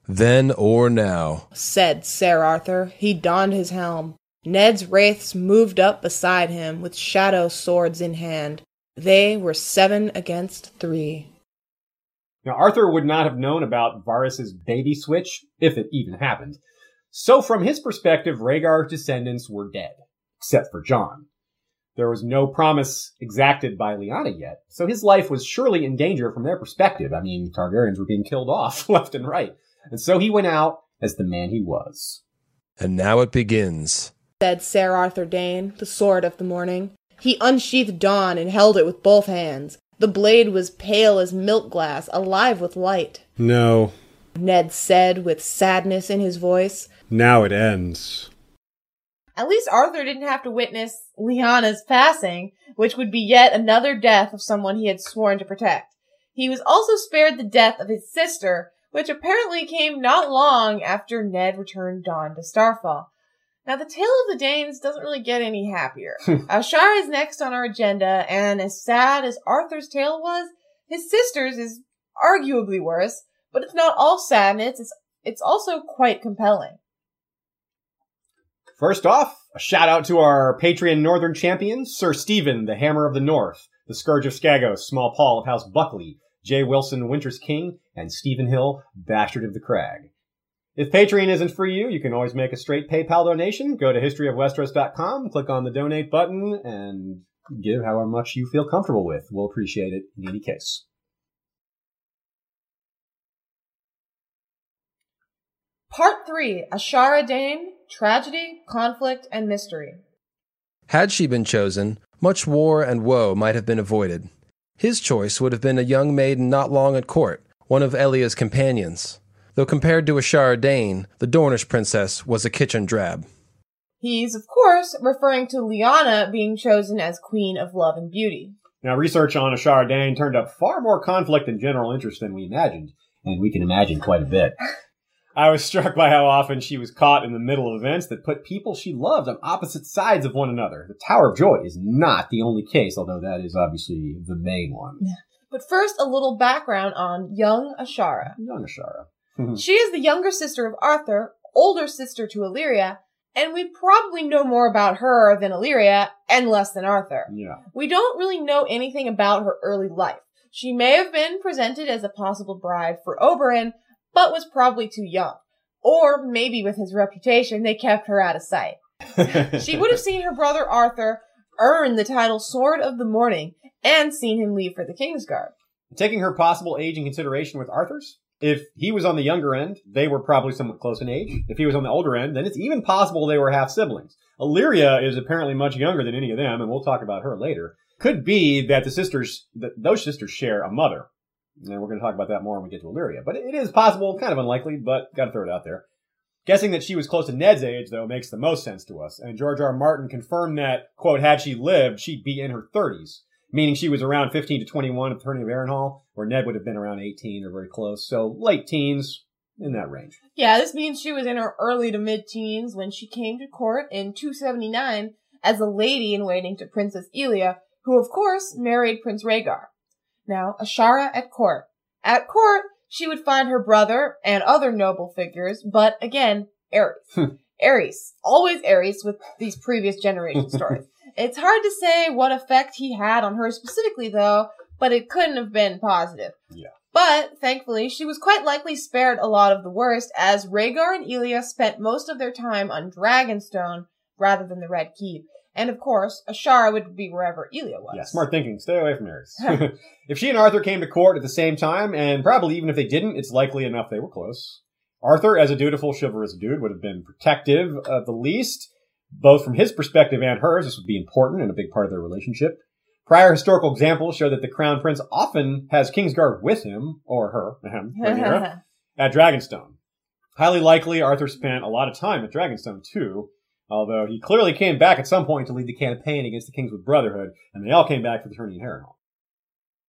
Then or now. said Sir Arthur. He donned his helm. Ned's wraiths moved up beside him with shadow swords in hand. They were seven against three. Now, Arthur would not have known about Varys's baby switch, if it even happened. So from his perspective, Rhaegar's descendants were dead, except for Jon. There was no promise exacted by Lyanna yet, so his life was surely in danger from their perspective. I mean, Targaryens were being killed off left and right. And so he went out as the man he was. And now it begins. said Sir Arthur Dayne, the sword of the morning. He unsheathed Dawn and held it with both hands. The blade was pale as milk glass, alive with light. No, Ned said with sadness in his voice. now it ends. At least Arthur didn't have to witness Lyanna's passing, which would be yet another death of someone he had sworn to protect. He was also spared the death of his sister, which apparently came not long after Ned returned Dawn to Starfall. Now, the tale of the Daynes doesn't really get any happier. Hmm. Ashara is next on our agenda, and as sad as Arthur's tale was, his sister's is arguably worse, but it's not all sadness, it's, it's also quite compelling. First off, a shout out to our Patreon Northern champion, Sir Stephen, the Hammer of the North, the Scourge of Skagos, Small Paul of House Buckley, Jay Wilson, Winter's King, and Stephen Hill, Bastard of the Crag. If Patreon isn't for you, you can always make a straight PayPal donation. Go to historyofwesteros.com, click on the donate button, and give however much you feel comfortable with. We'll appreciate it in any case. Part 3 Ashara Dayne Tragedy, Conflict, and Mystery. Had she been chosen, much war and woe might have been avoided. His choice would have been a young maiden not long at court, one of Elia's companions. Though compared to a Dayne, the Dornish princess was a kitchen drab. He's, of course, referring to Lyanna being chosen as Queen of Love and Beauty. Now, research on Ashara Dayne turned up far more conflict and general interest than we imagined, and we can imagine quite a bit. I was struck by how often she was caught in the middle of events that put people she loved on opposite sides of one another. The Tower of Joy is not the only case, although that is obviously the main one. But first, a little background on young Ashara. Young Ashara. She is the younger sister of Arthur, older sister to Allyria, and we probably know more about her than Allyria and less than Arthur. Yeah. We don't really know anything about her early life. She may have been presented as a possible bride for Oberyn, but was probably too young. Or maybe with his reputation, they kept her out of sight. She would have seen her brother Arthur earn the title Sword of the Morning and seen him leave for the Kingsguard. Taking her possible age in consideration with Arthur's, if he was on the younger end, they were probably somewhat close in age. If he was on the older end, then it's even possible they were half siblings. Allyria is apparently much younger than any of them, and we'll talk about her later. Could be that the sisters, that those sisters share a mother. And we're going to talk about that more when we get to Allyria. But it is possible, kind of unlikely, but got to throw it out there. Guessing that she was close to Ned's age, though, makes the most sense to us. And George R. R. Martin confirmed that, quote, had she lived, she'd be in her 30s. Meaning she was around 15 to 21 at the turning of Harrenhal, where Ned would have been around 18 or very close. So late teens, in that range. Yeah, this means she was in her early to mid teens when she came to court in 279 as a lady in waiting to Princess Elia, who of course married Prince Rhaegar. Now, Ashara at court. At court, she would find her brother and other noble figures, but again, Aerys. Hmm. Aerys. Always Aerys with these previous generation stories. It's hard to say what effect he had on her specifically though, but it couldn't have been positive. Yeah. But thankfully, she was quite likely spared a lot of the worst, as Rhaegar and Elia spent most of their time on Dragonstone rather than the Red Keep. And of course, Ashara would be wherever Elia was. Yeah, smart thinking. Stay away from Aerys. if she and Arthur came to court at the same time, and probably even if they didn't, it's likely enough they were close. Arthur, as a dutiful, chivalrous dude, would have been protective at the least, both from his perspective and hers. This would be important and a big part of their relationship. Prior historical examples show that the crown prince often has Kingsguard with him, or her, Rhaenyra, at Dragonstone. Highly likely, Arthur spent a lot of time at Dragonstone too, although he clearly came back at some point to lead the campaign against the Kingswood Brotherhood, and they all came back for the tourney in Harrenhal.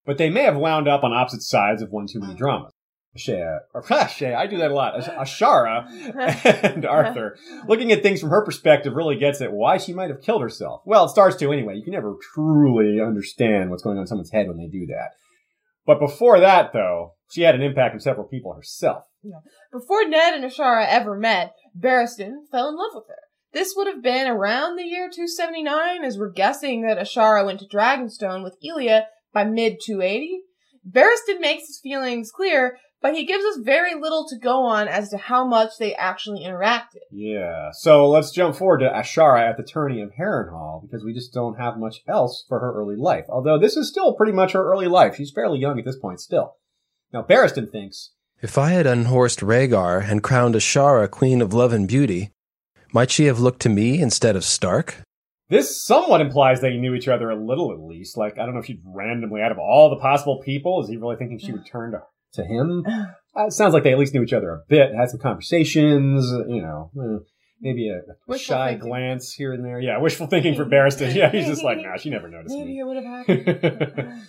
But they may have wound up on opposite sides of one too many dramas. Shea, or Shea, I do that a lot. Ashara and Arthur. Looking at things from her perspective really gets at why she might have killed herself. Well, it starts to anyway. You can never truly understand what's going on in someone's head when they do that. But before that, though, she had an impact on several people herself. Yeah. Before Ned and Ashara ever met, Barristan fell in love with her. This would have been around the year 279, as we're guessing that Ashara went to Dragonstone with Elia by mid 280. Barristan makes his feelings clear, but he gives us very little to go on as to how much they actually interacted. Yeah. So let's jump forward to Ashara at the tourney of Harrenhal, because we just don't have much else for her early life. Although this is still pretty much her early life. She's fairly young at this point still. Now, Barristan thinks, If I had unhorsed Rhaegar and crowned Ashara Queen of Love and Beauty, Might she have looked to me instead of Stark? This somewhat implies they knew each other a little at least. Like, I don't know if she'd randomly, out of all the possible people, is he really thinking she would turn to, to him? Uh, it sounds like they at least knew each other a bit, had some conversations, you know, eh, maybe a, a shy thinking. glance here and there. Yeah, wishful thinking for Barristan. Yeah, he's just like, nah, she never noticed Maybe me. it would have happened.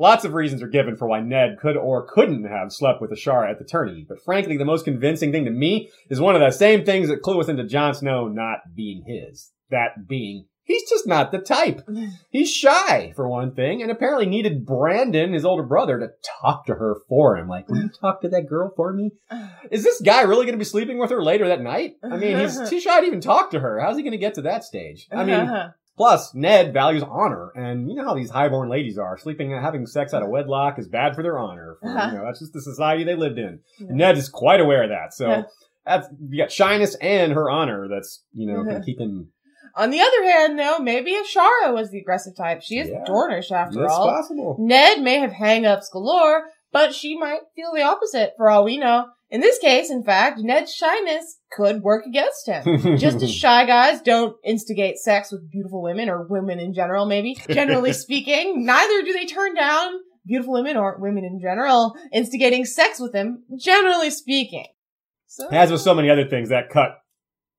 Lots of reasons are given for why Ned could or couldn't have slept with Ashara at the tourney, but frankly, the most convincing thing to me is one of the same things that clue us into Jon Snow not being his. That being, he's just not the type. He's shy, for one thing, and apparently needed Brandon, his older brother, to talk to her for him. Like, will you talk to that girl for me? Is this guy really going to be sleeping with her later that night? I mean, he's too shy to even talk to her. How's he going to get to that stage? I mean, Plus, Ned values honor, and you know how these highborn ladies are. Sleeping, and having sex out of wedlock is bad for their honor. For, Uh-huh. You know, that's just the society they lived in. Yeah. Ned is quite aware of that. So Yeah. that's you got shyness and her honor. That's you know Uh-huh. can keep him. On the other hand, though, maybe Ashara was the aggressive type. She is Yeah. Dornish after That's all. possible. Ned may have hang-ups galore, but she might feel the opposite for all we know. In this case, in fact, Ned's shyness could work against him. Just as shy guys don't instigate sex with beautiful women or women in general, maybe. Generally speaking, neither do they turn down beautiful women or women in general instigating sex with them, generally speaking. So, As with so many other things, that cut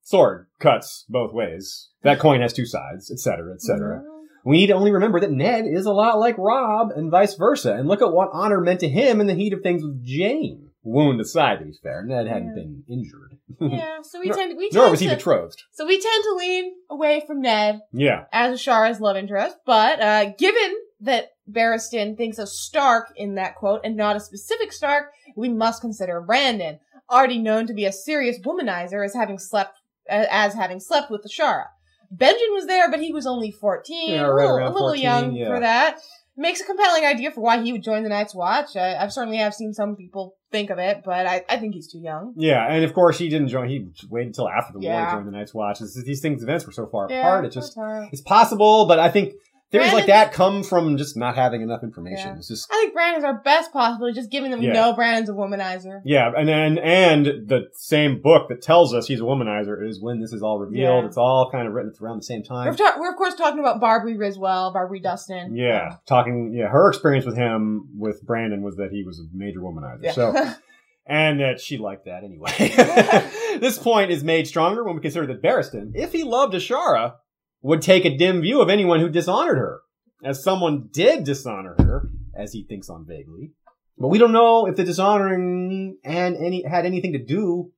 sword cuts both ways. That coin has two sides, etc., etc. We need to only remember that Ned is a lot like Robb and vice versa. And look at what honor meant to him in the heat of things with Jeyne. Wound aside, to be fair, Ned hadn't Yeah. been injured. Yeah, so we Nor- tend we Nor was he to, betrothed. so we tend to lean away from Ned Yeah. as Ashara's love interest, but uh, given that Barristan thinks of Stark in that quote and not a specific Stark, we must consider Brandon, already known to be a serious womanizer as having slept as having slept with Ashara. Benjen was there, but he was only 14, Yeah, a little, a little 14, young yeah. for that. Makes a compelling idea for why he would join the Night's Watch. I, I've certainly have seen some people think of it, but I, I think he's too young. Yeah, and of course he didn't join. He waited until after the war Yeah. to join the Night's Watch. It's- these things, events were so far Yeah, apart. It just, it's possible, but I think theories like that come from just not having enough information. Yeah. It's just, I think Brandon's our best possibility, just giving them we Yeah. know Brandon's a womanizer. yeah, and and and the same book that tells us he's a womanizer is when this is all revealed. Yeah. It's all kind of written around the same We're, time. ta- we're of course talking about Barbrey Ryswell, Barbrey Dustin. Yeah, talking. Yeah, her experience with him with Brandon was that he was a major womanizer. So. And that she liked that anyway. this point is made stronger when we consider that Barristan, if he loved Ashara, would take a dim view of anyone who dishonored her. As someone did dishonor her, as he thinks on vaguely. But we don't know if the dishonoring and any had anything to do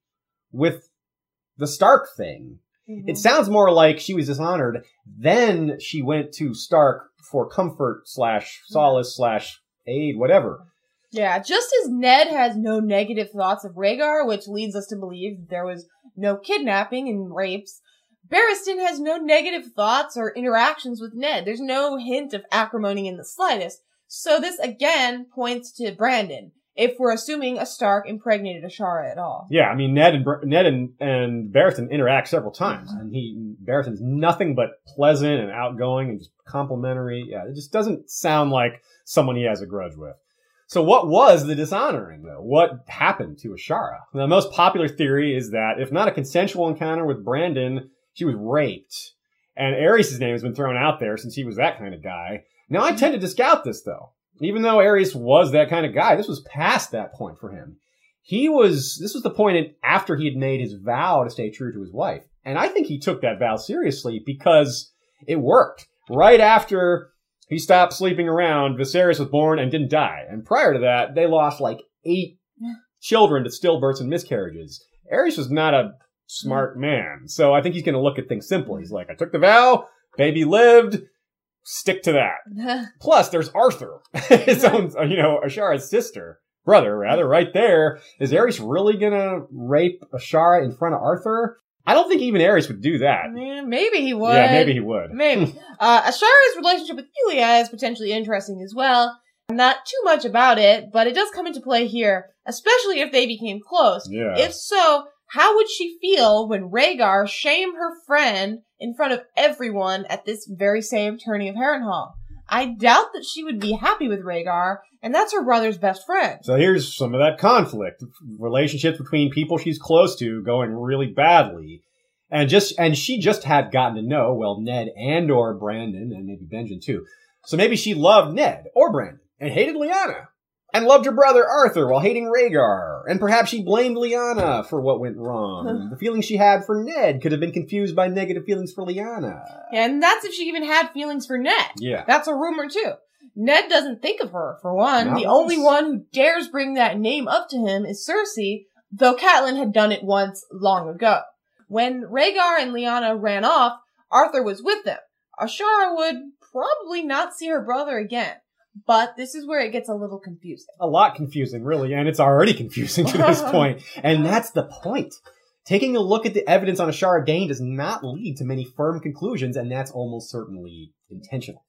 with the Stark thing. Mhm. It sounds more like she was dishonored, then she went to Stark for comfort slash solace slash aid, whatever. yeah, just as Ned has no negative thoughts of Rhaegar, which leads us to believe there was no kidnapping and rapes, Barristan has no negative thoughts or interactions with Ned. There's no hint of acrimony in the slightest. So this again points to Brandon, if we're assuming a Stark impregnated Ashara at all. Yeah, I mean Ned and Br- Ned and, and Barristan interact several times, uh-huh. and he Barristan's nothing but pleasant and outgoing and just complimentary. Yeah, it just doesn't sound like someone he has a grudge with. So what was the dishonoring though? What happened to Ashara? The most popular theory is that if not a consensual encounter with Brandon, she was raped. And Aerys' name has been thrown out there since he was that kind of guy. Now I tend to discount this though. Even though Aerys was that kind of guy, this was past that point for him he was this was the point in- after he had made his vow to stay true to his wife and i think he took that vow seriously because it worked right after he stopped sleeping around viserys was born and didn't die and prior to that they lost like eight children to stillbirths and miscarriages aerys was not a smart man so i think he's going to look at things simple he's like i took the vow baby lived stick to that Plus, there's Arthur, his own, you know, Ashara's sister, brother, rather, right there. Is Aerys really gonna rape Ashara in front of Arthur? I don't think even Aerys would do that. Yeah, maybe he would. Yeah, maybe he would. Maybe. uh, Ashara's relationship with Elia is potentially interesting as well. Not too much about it, but it does come into play here, especially if they became close. Yeah. If so, how would she feel when Rhaegar shamed her friend in front of everyone at this very same tourney of Harrenhal? I doubt that she would be happy with Rhaegar, and that's her brother's best friend. So here's some of that conflict. Relationships between people she's close to going really badly. And just and she just had gotten to know well Ned and or Brandon and maybe Benjen too. So maybe she loved Ned or Brandon and hated Lyanna and loved her brother Arthur while hating Rhaegar. And perhaps she blamed Lyanna for what went wrong. the feelings she had for Ned could have been confused by negative feelings for Lyanna. And that's if she even had feelings for Ned. Yeah. That's a rumor too. Ned doesn't think of her, for one. Not the once. only one who dares bring that name up to him is Cersei, though Catelyn had done it once long ago. When Rhaegar and Lyanna ran off, Arthur was with them. Ashara would probably not see her brother again. But this is where it gets a little confusing. a lot confusing, really, and it's already confusing to this point. And that's the point. Taking a look at the evidence on Ashara Dayne does not lead to many firm conclusions, and that's almost certainly intentional.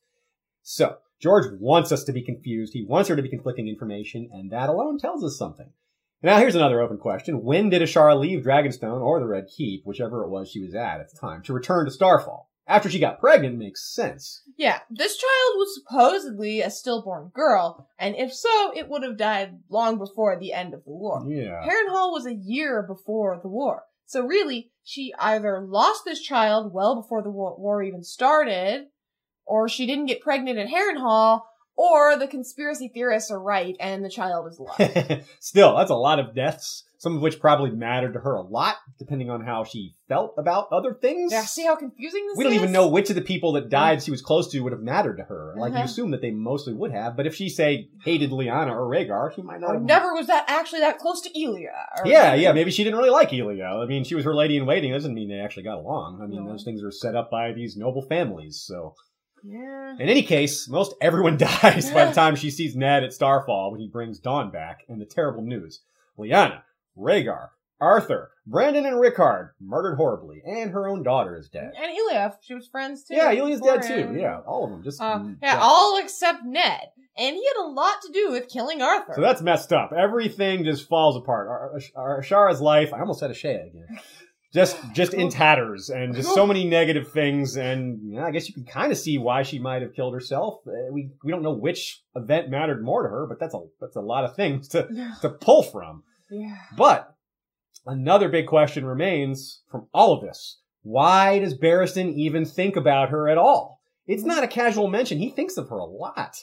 So, George wants us to be confused. He wants her to be conflicting information, and that alone tells us something. Now, here's another open question. When did Ashara leave Dragonstone or the Red Keep, whichever it was she was at at the time, to return to Starfall? After she got pregnant makes sense. Yeah, this child was supposedly a stillborn girl, and if so, it would have died long before the end of the war. Yeah. Harrenhal was a year before the war. So really, she either lost this child well before the war, war even started, or she didn't get pregnant at Harrenhal, or the conspiracy theorists are right and the child is alive. Still, that's a lot of deaths, some of which probably mattered to her a lot, depending on how she felt about other things. yeah, see how confusing this is? we don't is? even know which of the people that died she was close to would have mattered to her. Like, you Uh-huh. assume that they mostly would have, but if she, say, hated Lyanna or Rhaegar, she might not Or have. never was that actually that close to Elia. Yeah, yeah, maybe she didn't really like Elia. I mean, she was her lady in waiting. That doesn't mean they actually got along. I mean, No. those things are set up by these noble families, so. Yeah. In any case, most everyone dies by the time she sees Ned at Starfall when he brings Dawn back and the terrible news. Lyanna, Rhaegar, Arthur, Brandon and Rickard murdered horribly, and her own daughter is dead. And Elia, she was friends too. Yeah, Elia's dead too. Yeah, all of them. Just Uh, mm, yeah, all except Ned. And he had a lot to do with killing Arthur. So that's messed up. Everything just falls apart. Ar- Ar- Ashara's life. I almost said Ashea again. Just, just in tatters, and just so many negative things. And yeah, I guess you can kind of see why she might have killed herself. Uh, we we don't know which event mattered more to her, but that's a that's a lot of things to to pull from. yeah. But another big question remains from all of this: Why does Barristan even think about her at all? It's not a casual mention. He thinks of her a lot.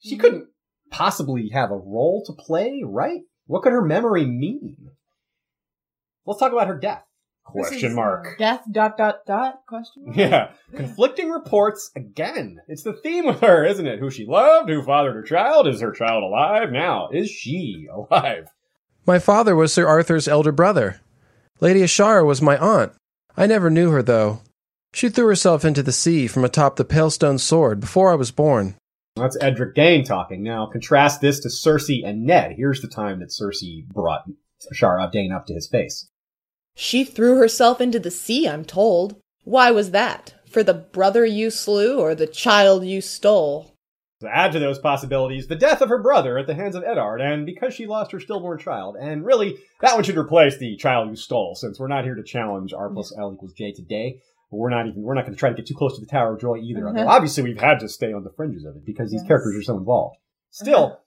She couldn't possibly have a role to play, right? What could her memory mean? Let's talk about her death. This Question mark. Death dot dot dot question mark? Yeah, conflicting reports again. It's the theme with her, isn't it? Who she loved, who fathered her child, is her child alive? Now, is she alive? My father was Sir Arthur's elder brother. Lady Ashara was my aunt. I never knew her, though. She threw herself into the sea from atop the Palestone sword before I was born. That's Edric Dayne talking. Now, contrast this to Cersei and Ned. Here's the time that Cersei brought Ashara Dayne up to his face. She threw herself into the sea, I'm told. Why was that? For the brother you slew or the child you stole? To add to those possibilities, the death of her brother at the hands of Eddard, and because she lost her stillborn child. And really, that one should replace the child you stole, since we're not here to challenge R plus L equals J today. But we're not even, we're not going to try to get too close to the Tower of Joy either. Mhm. Although obviously we've had to stay on the fringes of it because these Yes. characters are so involved. Still,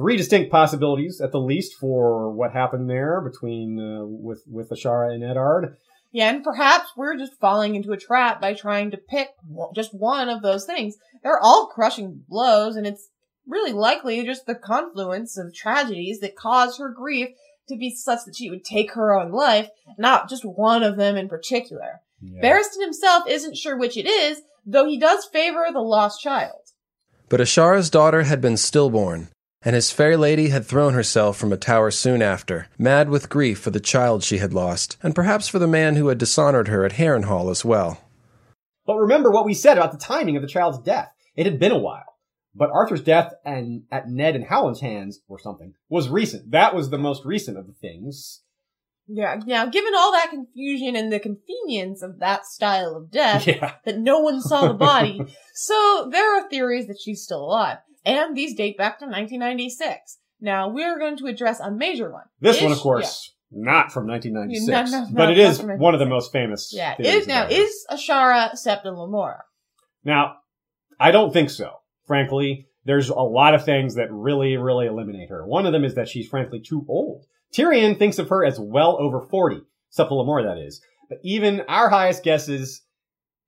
three distinct possibilities at the least for what happened there between, uh, with, with Ashara and Eddard. Yeah, and perhaps we're just falling into a trap by trying to pick just one of those things. They're all crushing blows, and it's really likely just the confluence of tragedies that caused her grief to be such that she would take her own life, not just one of them in particular. Yeah. Barristan himself isn't sure which it is, though he does favor the lost child. But Ashara's daughter had been stillborn, and his fair lady had thrown herself from a tower soon after, mad with grief for the child she had lost, and perhaps for the man who had dishonored her at Harrenhal as well. But remember what we said about the timing of the child's death. It had been a while. But Arthur's death and at Ned and Howland's hands or something was recent. That was the most recent of the things. Yeah, now given all that confusion and the convenience of that style of death, Yeah. that no one saw the body. so there are theories that she's still alive. And these date back to 1996. Now we're going to address a major one. This one, of course, not from 1996. Yeah, no, no, but no, it is one of the most famous. Yeah. yeah. Is, now, is Ashara Septa Lemore? Now, I don't think so. Frankly, there's a lot of things that really, really eliminate her. One of them is that she's frankly too old. Tyrion thinks of her as well over 40. Septa Lemore, that is. But even our highest guesses,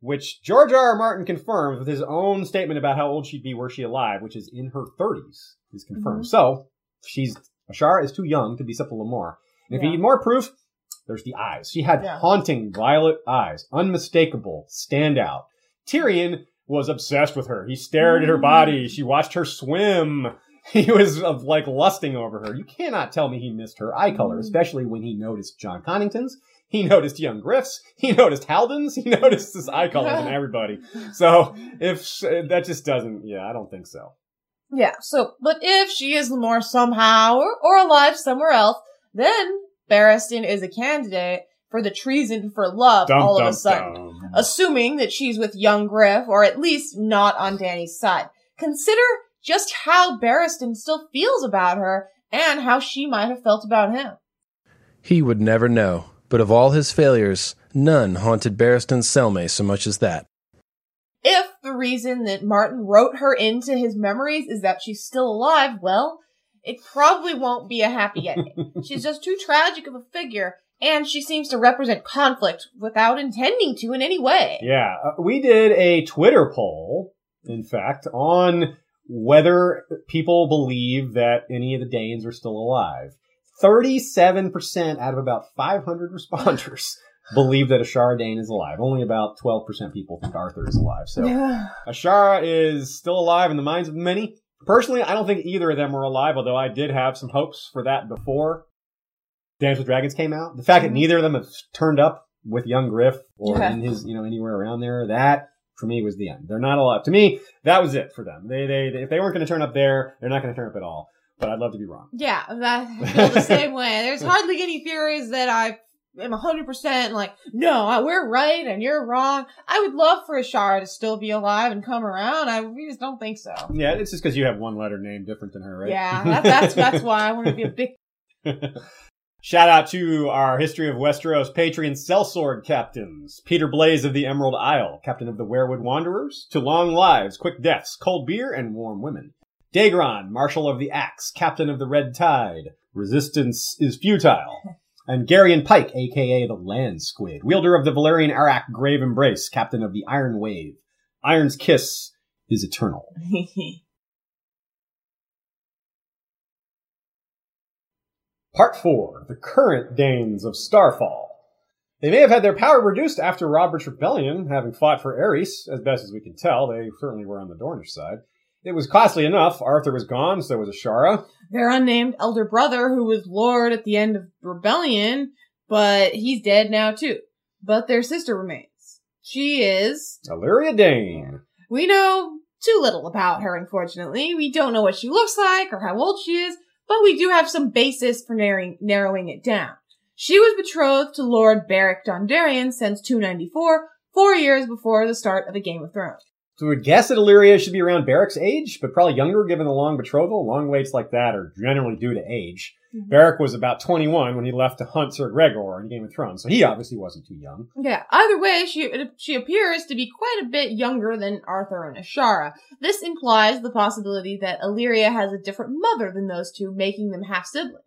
which George R. R. Martin confirms with his own statement about how old she'd be were she alive, which is in her 30s, is confirmed. Mhm. So she's Ashara is too young to be Septa Lemore. And if Yeah. you need more proof, there's the eyes. She had Yeah. haunting violet eyes, unmistakable, standout. Tyrion was obsessed with her. He stared at her Mm. body. She watched her swim. He was of like lusting over her. You cannot tell me he missed her eye color, Mm. especially when he noticed Jon Connington's. He noticed young Griff's. He noticed Haldon's. He noticed his eye colors in everybody. So if that just doesn't, yeah, I don't think so. Yeah, so, but if she is Lemore somehow or, or alive somewhere else, then Barristan is a candidate for the treason for love Dum, all of a sudden. dum. Assuming that she's with young Griff, or at least not on Dany's side. Consider just how Barristan still feels about her and how she might have felt about him. He would never know, but of all his failures, none haunted Barristan Selmy so much as that. If the reason that Martin wrote her into his memories is that she's still alive, well, it probably won't be a happy ending. she's just too tragic of a figure, and she seems to represent conflict without intending to in any way. Yeah, uh, we did a Twitter poll, in fact, on whether people believe that any of the Daynes are still alive. 37% out of about 500 responders believe that Ashara Dayne is alive. Only about 12% people think Arthur is alive. So Ashara is still alive in the minds of many. Personally, I don't think either of them are alive, although I did have some hopes for that before Dance with Dragons came out. The fact that mm-hmm. neither of them have turned up with young Griff or Yeah. in his, you know, anywhere around there, that for me was the end. They're not alive. To me, that was it for them. They, they, if they weren't going to turn up there, they're not going to turn up at all. But I'd love to be wrong. Yeah, that, I feel the same way. There's hardly any theories that I am 100% like, no, we're right and you're wrong. I would love for Ashara to still be alive and come around. I we just don't think so. Yeah, it's just because you have one letter name different than her, right? Yeah, that, that's that's why I want to be a big. Shout out to our History of Westeros Patreon sellsword captains. Peter Blaze of the Emerald Isle, captain of the Werewood Wanderers. To long lives, quick deaths, cold beer, and warm women. Dagron, marshal of the Axe, captain of the Red Tide. Resistance is futile. And Garrion Pike, aka the Land Squid, wielder of the Valyrian arakh Grave Embrace, captain of the Iron Wave. Iron's kiss is eternal. Part 4 The Current Daynes of Starfall. They may have had their power reduced after Robert's rebellion, having fought for Aerys. as best as we can tell. They certainly were on the Dornish side. It was costly enough. Arthur was gone, so was Ashara. Their unnamed elder brother, who was Lord at the end of rebellion, but he's dead now too. But their sister remains. She is. Allyria Dayne. We know too little about her, unfortunately. We don't know what she looks like or how old she is, but we do have some basis for narrowing, narrowing it down. She was betrothed to Lord Beric Dondarrion since 294, four years before the start of the Game of Thrones. So we would guess that Allyria should be around Beric's age, but probably younger given the long betrothal. Long waits like that are generally due to age. Mhm. Beric was about 21 when he left to hunt Sir Gregor in Game of Thrones, so he obviously wasn't too young. Yeah, either way, she she appears to be quite a bit younger than Arthur and Ashara. This implies the possibility that Allyria has a different mother than those two, making them half siblings.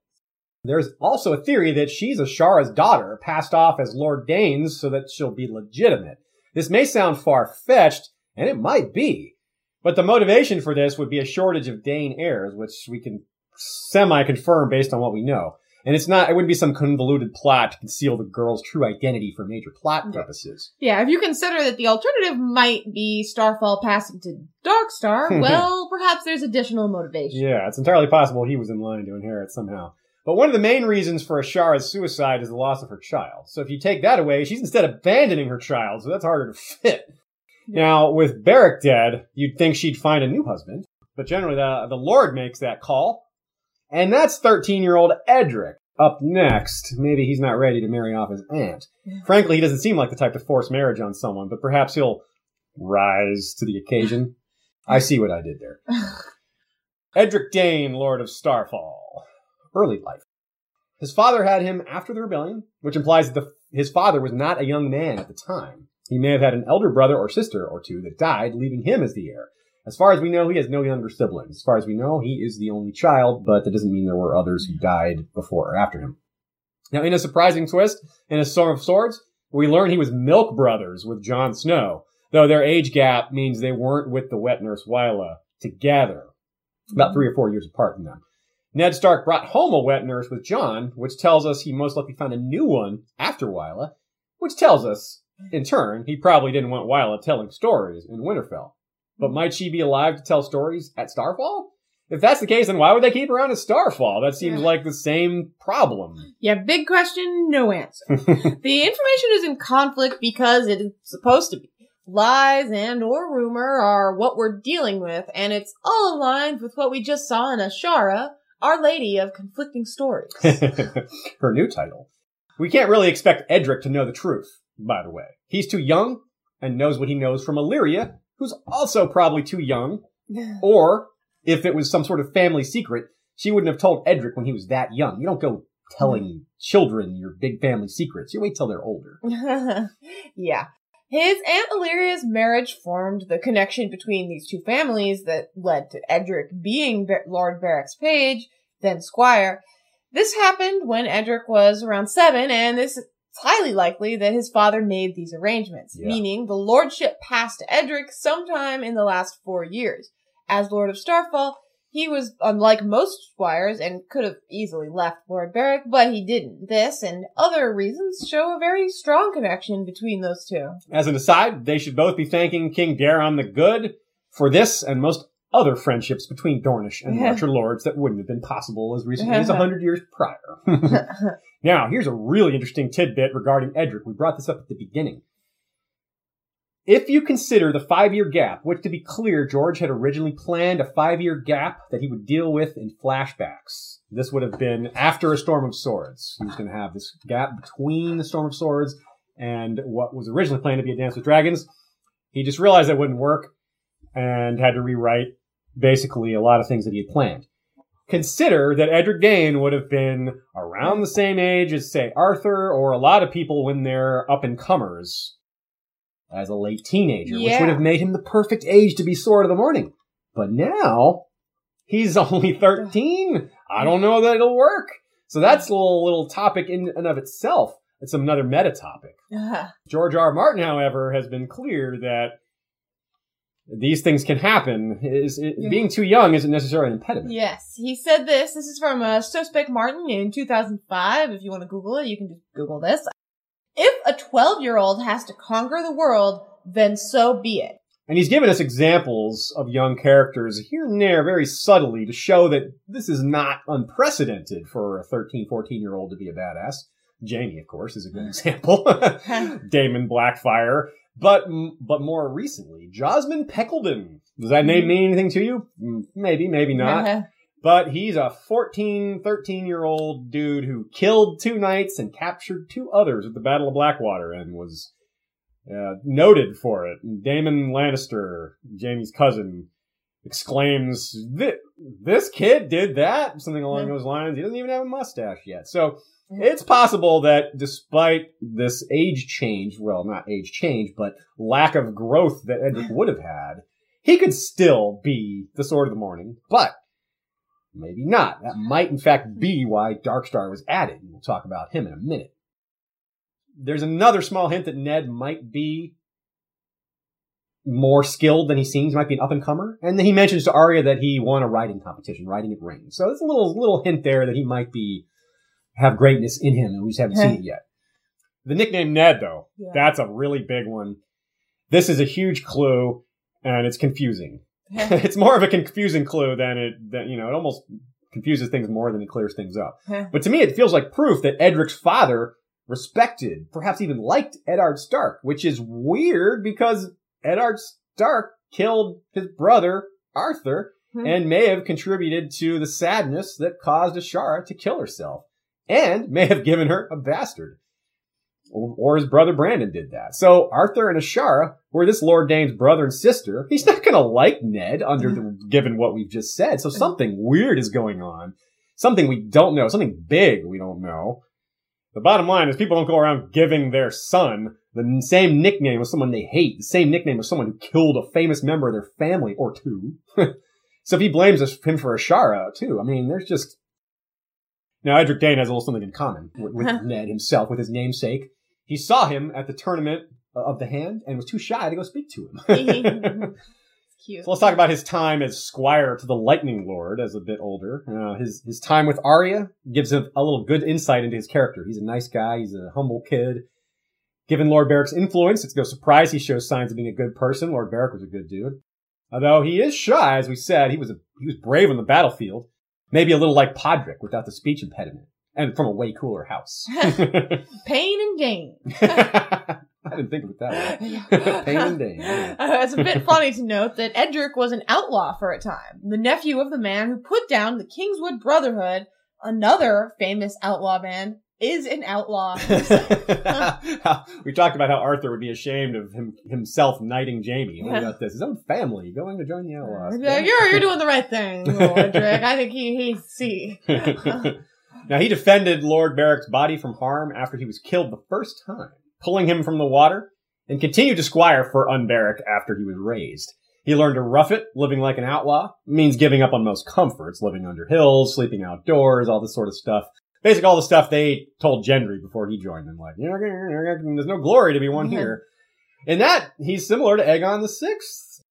There's also a theory that she's Ashara's daughter, passed off as Lord Daynes so that she'll be legitimate. This may sound far-fetched, and it might be, but the motivation for this would be a shortage of Dayne heirs, which we can semi-confirm based on what we know. And it's not, it wouldn't be some convoluted plot to conceal the girl's true identity for major plot purposes. Yeah, if you consider that the alternative might be Starfall passing to Darkstar, well, perhaps there's additional motivation. Yeah, it's entirely possible he was in line to inherit somehow. But one of the main reasons for Ashara's suicide is the loss of her child. So if you take that away, she's instead abandoning her child, so that's harder to fit. Now, with Beric dead, you'd think she'd find a new husband, but generally the, the Lord makes that call. And that's 13-year-old Edric. Up next, maybe he's not ready to marry off his aunt. Frankly, he doesn't seem like the type to force marriage on someone, but perhaps he'll rise to the occasion. I see what I did there. Edric Dayne, Lord of Starfall. Early life. His father had him after the rebellion, which implies that the, his father was not a young man at the time. He may have had an elder brother or sister or two that died, leaving him as the heir. As far as we know, he has no younger siblings. As far as we know, he is the only child, but that doesn't mean there were others who died before or after him. Now, in a surprising twist, in A Storm of Swords, We learn he was milk brothers with Jon Snow, though their age gap means they weren't with the wet nurse Wylla together. About three or four years apart from them. Ned Stark brought home a wet nurse with Jon, which tells us he most likely found a new one after Wylla, which tells us, in turn, he probably didn't want Wylla telling stories in Winterfell. But hmm. might she be alive to tell stories at Starfall? If that's the case, then why would they keep her around at Starfall? That seems like the same problem. Yeah, big question, no answer. the information is in conflict because it is supposed to be. Lies and or rumor are what we're dealing with, and it's all aligned with what we just saw in Ashara, Our Lady of Conflicting Stories. her new title. We can't really expect Edric to know the truth, by the way. He's too young and knows what he knows from Allyria, who's also probably too young. Or, if it was some sort of family secret, she wouldn't have told Edric when he was that young. You don't go telling children your big family secrets. You wait till they're older. yeah. His Aunt Allyria's marriage formed the connection between these two families that led to Edric being Ber- Lord Beric's page, then squire. This happened when Edric was around seven, and this is highly likely that his father made these arrangements, Yeah. meaning the lordship passed to Edric sometime in the last four years. As Lord of Starfall, he was unlike most squires and could have easily left Lord Beric, but he didn't. This and other reasons show a very strong connection between those two. As an aside, they should both be thanking King Daeron the Good for this and most other friendships between Dornish and Marcher lords that wouldn't have been possible as recently as a hundred years prior. now, here's a really interesting tidbit regarding Edric. We brought this up at the beginning. If you consider the five-year gap, which to be clear, George had originally planned a five-year gap that he would deal with in flashbacks. This would have been after a Storm of Swords. He was going to have this gap between the Storm of Swords and what was originally planned to be a Dance with Dragons. He just realized that wouldn't work and had to rewrite basically a lot of things that he had planned. Consider that Edric Dayne would have been around the same age as, say, Arthur or a lot of people when they're up and comers as a late teenager, which would have made him the perfect age to be Sword of the Morning. But now, he's only 13. I don't know that it'll work. So that's a little, little topic in and of itself. It's another meta topic. George R. R. Martin, however, has been clear that these things can happen. Is it, Yeah. Being too young isn't necessarily an impediment. yes, he said this. This is from uh, So Spake Martin in 2005. If you want to Google it, you can just Google this. If a 12 year old has to conquer the world, then so be it. And he's given us examples of young characters here and there very subtly to show that this is not unprecedented for a 13, 14 year old to be a badass. Jaime, of course, is a good example. Daemon Blackfyre. But, but more recently, Josmyn Peckledon. Does that name mean anything to you? Maybe, maybe not. But he's a 14, 13 year old dude who killed two knights and captured two others at the Battle of Blackwater and was uh, noted for it. Damon Lannister, Jaime's cousin, exclaims, This kid did that? Something along Yeah. those lines. He doesn't even have a mustache yet. So it's possible that despite this age change, well, not age change, but lack of growth that Edric would have had, he could still be the Sword of the Morning, but maybe not. That might, in fact, be why Darkstar was added. We'll talk about him in a minute. There's another small hint that Ned might be more skilled than he seems, might be an up and comer. And then he mentions to Arya that he won a riding competition, riding at Rings. So there's a little little hint there that he might be have greatness in him, and we just haven't seen it yet. The nickname Ned, though, Yeah. that's a really big one. This is a huge clue, and it's confusing. it's more of a confusing clue than it, that you know, it almost confuses things more than it clears things up. But to me, it feels like proof that Edric's father respected, perhaps even liked Eddard Stark, which is weird because Eddard Stark killed his brother, Arthur, and may have contributed to the sadness that caused Ashara to kill herself, and may have given her a bastard. Or, his brother Brandon did that. So Arthur and Ashara were this Lord Dayne's brother and sister. He's not gonna like Ned under the, mm-hmm. given what we've just said. So something weird is going on. Something we don't know. Something big we don't know. The bottom line is people don't go around giving their son the same nickname of someone they hate, the same nickname of someone who killed a famous member of their family or two. so if he blames him for Ashara too, I mean, there's just now Edric Dayne has a little something in common with, with Ned himself, with his namesake. He saw him at the tournament of the hand and was too shy to go speak to him. Cute. So let's talk about his time as squire to the Lightning Lord as a bit older. Uh, his his time with Arya gives him a little good insight into his character. He's a nice guy. He's a humble kid. Given Lord Beric's influence, it's no surprise he shows signs of being a good person. Lord Beric was a good dude. Although he is shy, as we said, he was a, he was brave on the battlefield. Maybe a little like Podrick without the speech impediment. And from a way cooler house. Pain and gain. I didn't think of it that way. Pain and gain. yeah. Uh, it's a bit funny to note that Edric was an outlaw for a time, the nephew of the man who put down the Kingswood Brotherhood. Another famous outlaw band is an outlaw. we talked about how Arthur would be ashamed of him himself knighting Jaime. What about this? His own family going to join the uh, outlaws. Yeah, you're you're doing the right thing, Edric. I think he he see. now he defended Lord Beric's body from harm after he was killed the first time, pulling him from the water, and continued to squire for Unberic after he was raised. He learned to rough it, living like an outlaw, means giving up on most comforts, living under hills, sleeping outdoors, all this sort of stuff. Basically, all the stuff they told Gendry before he joined them. Like, there's no glory to be won mm-hmm. here. In that, he's similar to Aegon the Sixth,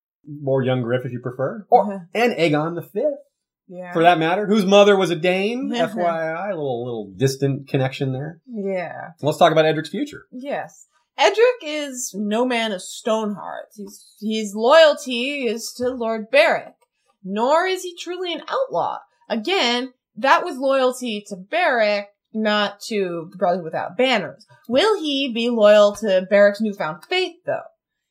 or young Griff if you prefer, or mm-hmm. and Aegon the Fifth Yeah. for that matter, whose mother was a Dayne. Mm-hmm. FYI, a little little distant connection there. Yeah. Let's talk about Edric's future. Yes. Edric is no man of Stoneheart. His, his loyalty is to Lord Beric. Nor is he truly an outlaw. Again, that was loyalty to Beric, not to the Brothers Without Banners. Will he be loyal to Beric's newfound faith, though?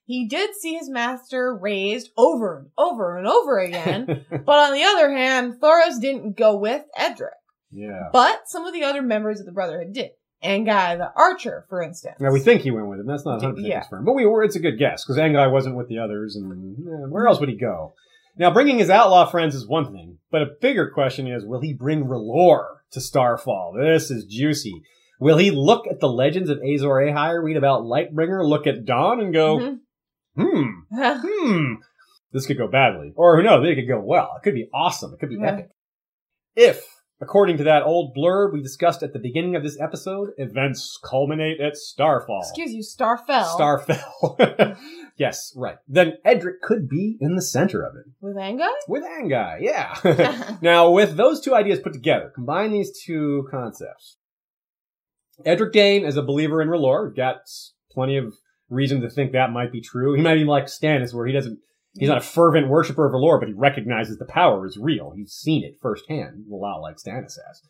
He did see his master raised over and over and over again, but on the other hand, Thoros didn't go with Edric. yeah. But some of the other members of the Brotherhood did. Anguy the Archer, for instance. Now we think he went with him. That's not 100 percent Yeah. confirmed, but we were. It's a good guess because Anguy wasn't with the others, and eh, where else would he go? Now, bringing his outlaw friends is one thing, but a bigger question is: Will he bring R'hllor to Starfall? This is juicy. Will he look at the legends of Azor Ahai, read about Lightbringer, look at Dawn, and go, Mhm. "Hmm, hmm, this could go badly. Or who knows, it could go well. It could be awesome. It could be Yeah. epic. If, according to that old blurb we discussed at the beginning of this episode, events culminate at Starfall. Excuse you, Starfell. Starfell. yes, right. Then Edric could be in the center of it. With Anguy? With Anguy, yeah. now, with those two ideas put together, combine these two concepts. Edric Dayne, as a believer in R'hllor, we've got plenty of reason to think that might be true. He might be like Stannis, where he doesn't, he's not a fervent worshiper of R'hllor, but he recognizes the power is real. He's seen it firsthand, a lot like Stannis has.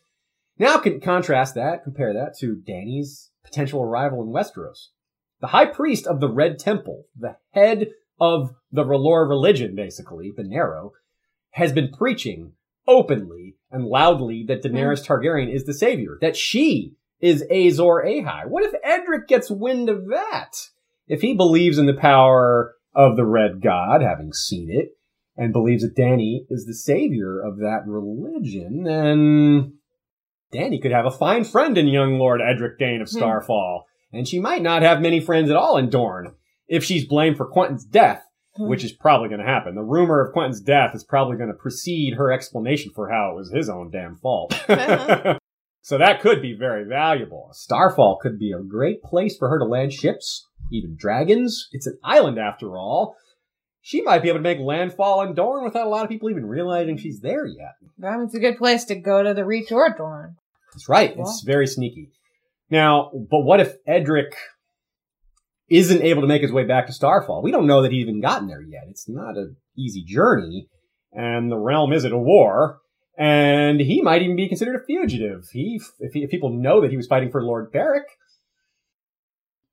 Now, can contrast that, compare that to Dany's potential arrival in Westeros. The high priest of the Red Temple, the head of the R'hllor religion, basically, the Narrow, has been preaching openly and loudly that Daenerys Targaryen is the savior, that she is Azor Ahai. What if Edric gets wind of that? If he believes in the power of the Red God, having seen it, and believes that Dany is the savior of that religion, then Dany could have a fine friend in young Lord Edric Dayne of Hmm. Starfall, and she might not have many friends at all in Dorne if she's blamed for Quentyn's death Hmm. which is probably going to happen. The rumor of Quentyn's death is probably going to precede her explanation for how it was his own damn fault. so that could be very valuable. Starfall could be a great place for her to land ships, even dragons. It's an island after all. She might be able to make landfall in Dorne without a lot of people even realizing she's there yet. That means a good place to go to the Reach or Dorne. That's right. It's very sneaky. Now, but what if Edric isn't able to make his way back to Starfall? We don't know that he's even gotten there yet. It's not an easy journey, and the realm is at a war, and he might even be considered a fugitive. He, if, he, if people know that he was fighting for Lord Beric,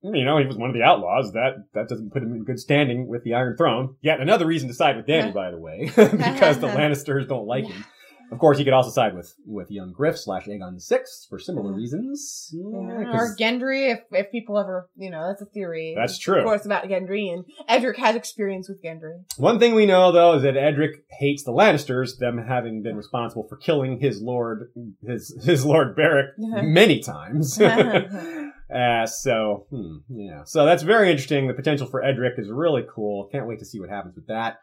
you know, he was one of the outlaws. That that doesn't put him in good standing with the Iron Throne. Yet another reason to side with Dany, by the way, because the Lannisters don't like him. Of course, he could also side with with young Griff slash Aegon the Sixth for similar reasons. Yeah, 'cause- or Gendry, if, if people ever, you know, that's a theory. That's true. Of course, about Gendry, and Edric has experience with Gendry. One thing we know though is that Edric hates the Lannisters, them having been responsible for killing his lord, his his Lord Beric many times. uh, so, hmm, yeah. So that's very interesting. The potential for Edric is really cool. Can't wait to see what happens with that.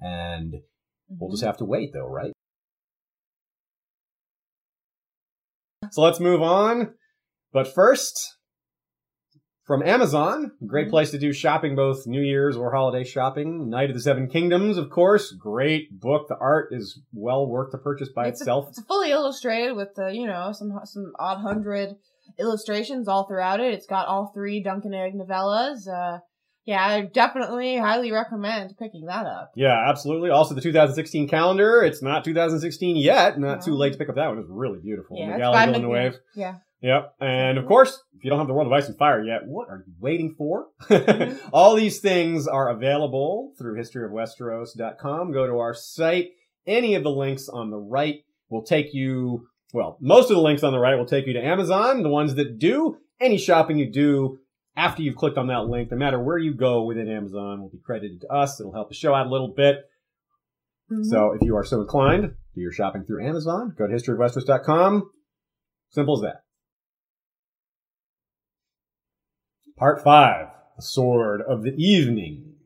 And we'll just have to wait though, right? So let's move on. But first, from Amazon. Great Mm-hmm. place to do shopping, both New Year's or holiday shopping. Knight of the Seven Kingdoms, of course. Great book. The art is well worth the purchase by it's itself. A, it's fully illustrated with the, you know, some some odd hundred illustrations all throughout it. It's got all three Duncan Egg novellas. Uh, yeah, I definitely highly recommend picking that up. Yeah, absolutely. Also, the 2016 calendar. It's not 2016 yet. Not too late to pick up that one. It's really beautiful. Yeah, by Villeneuve. Yeah. Yep. And of course, if you don't have the World of Ice and Fire yet, what are you waiting for? Mm-hmm. All these things are available through historyofwesteros.com. Go to our site. Any of the links on the right will take you, well, most of the links on the right will take you to Amazon. The ones that do, any shopping you do after you've clicked on that link, no matter where you go within Amazon, will be credited to us. It'll help the show out a little bit. Mhm. So if you are so inclined, do your shopping through Amazon. Go to historyofwesteros.com. Simple as that. Part five, the sword of the evening.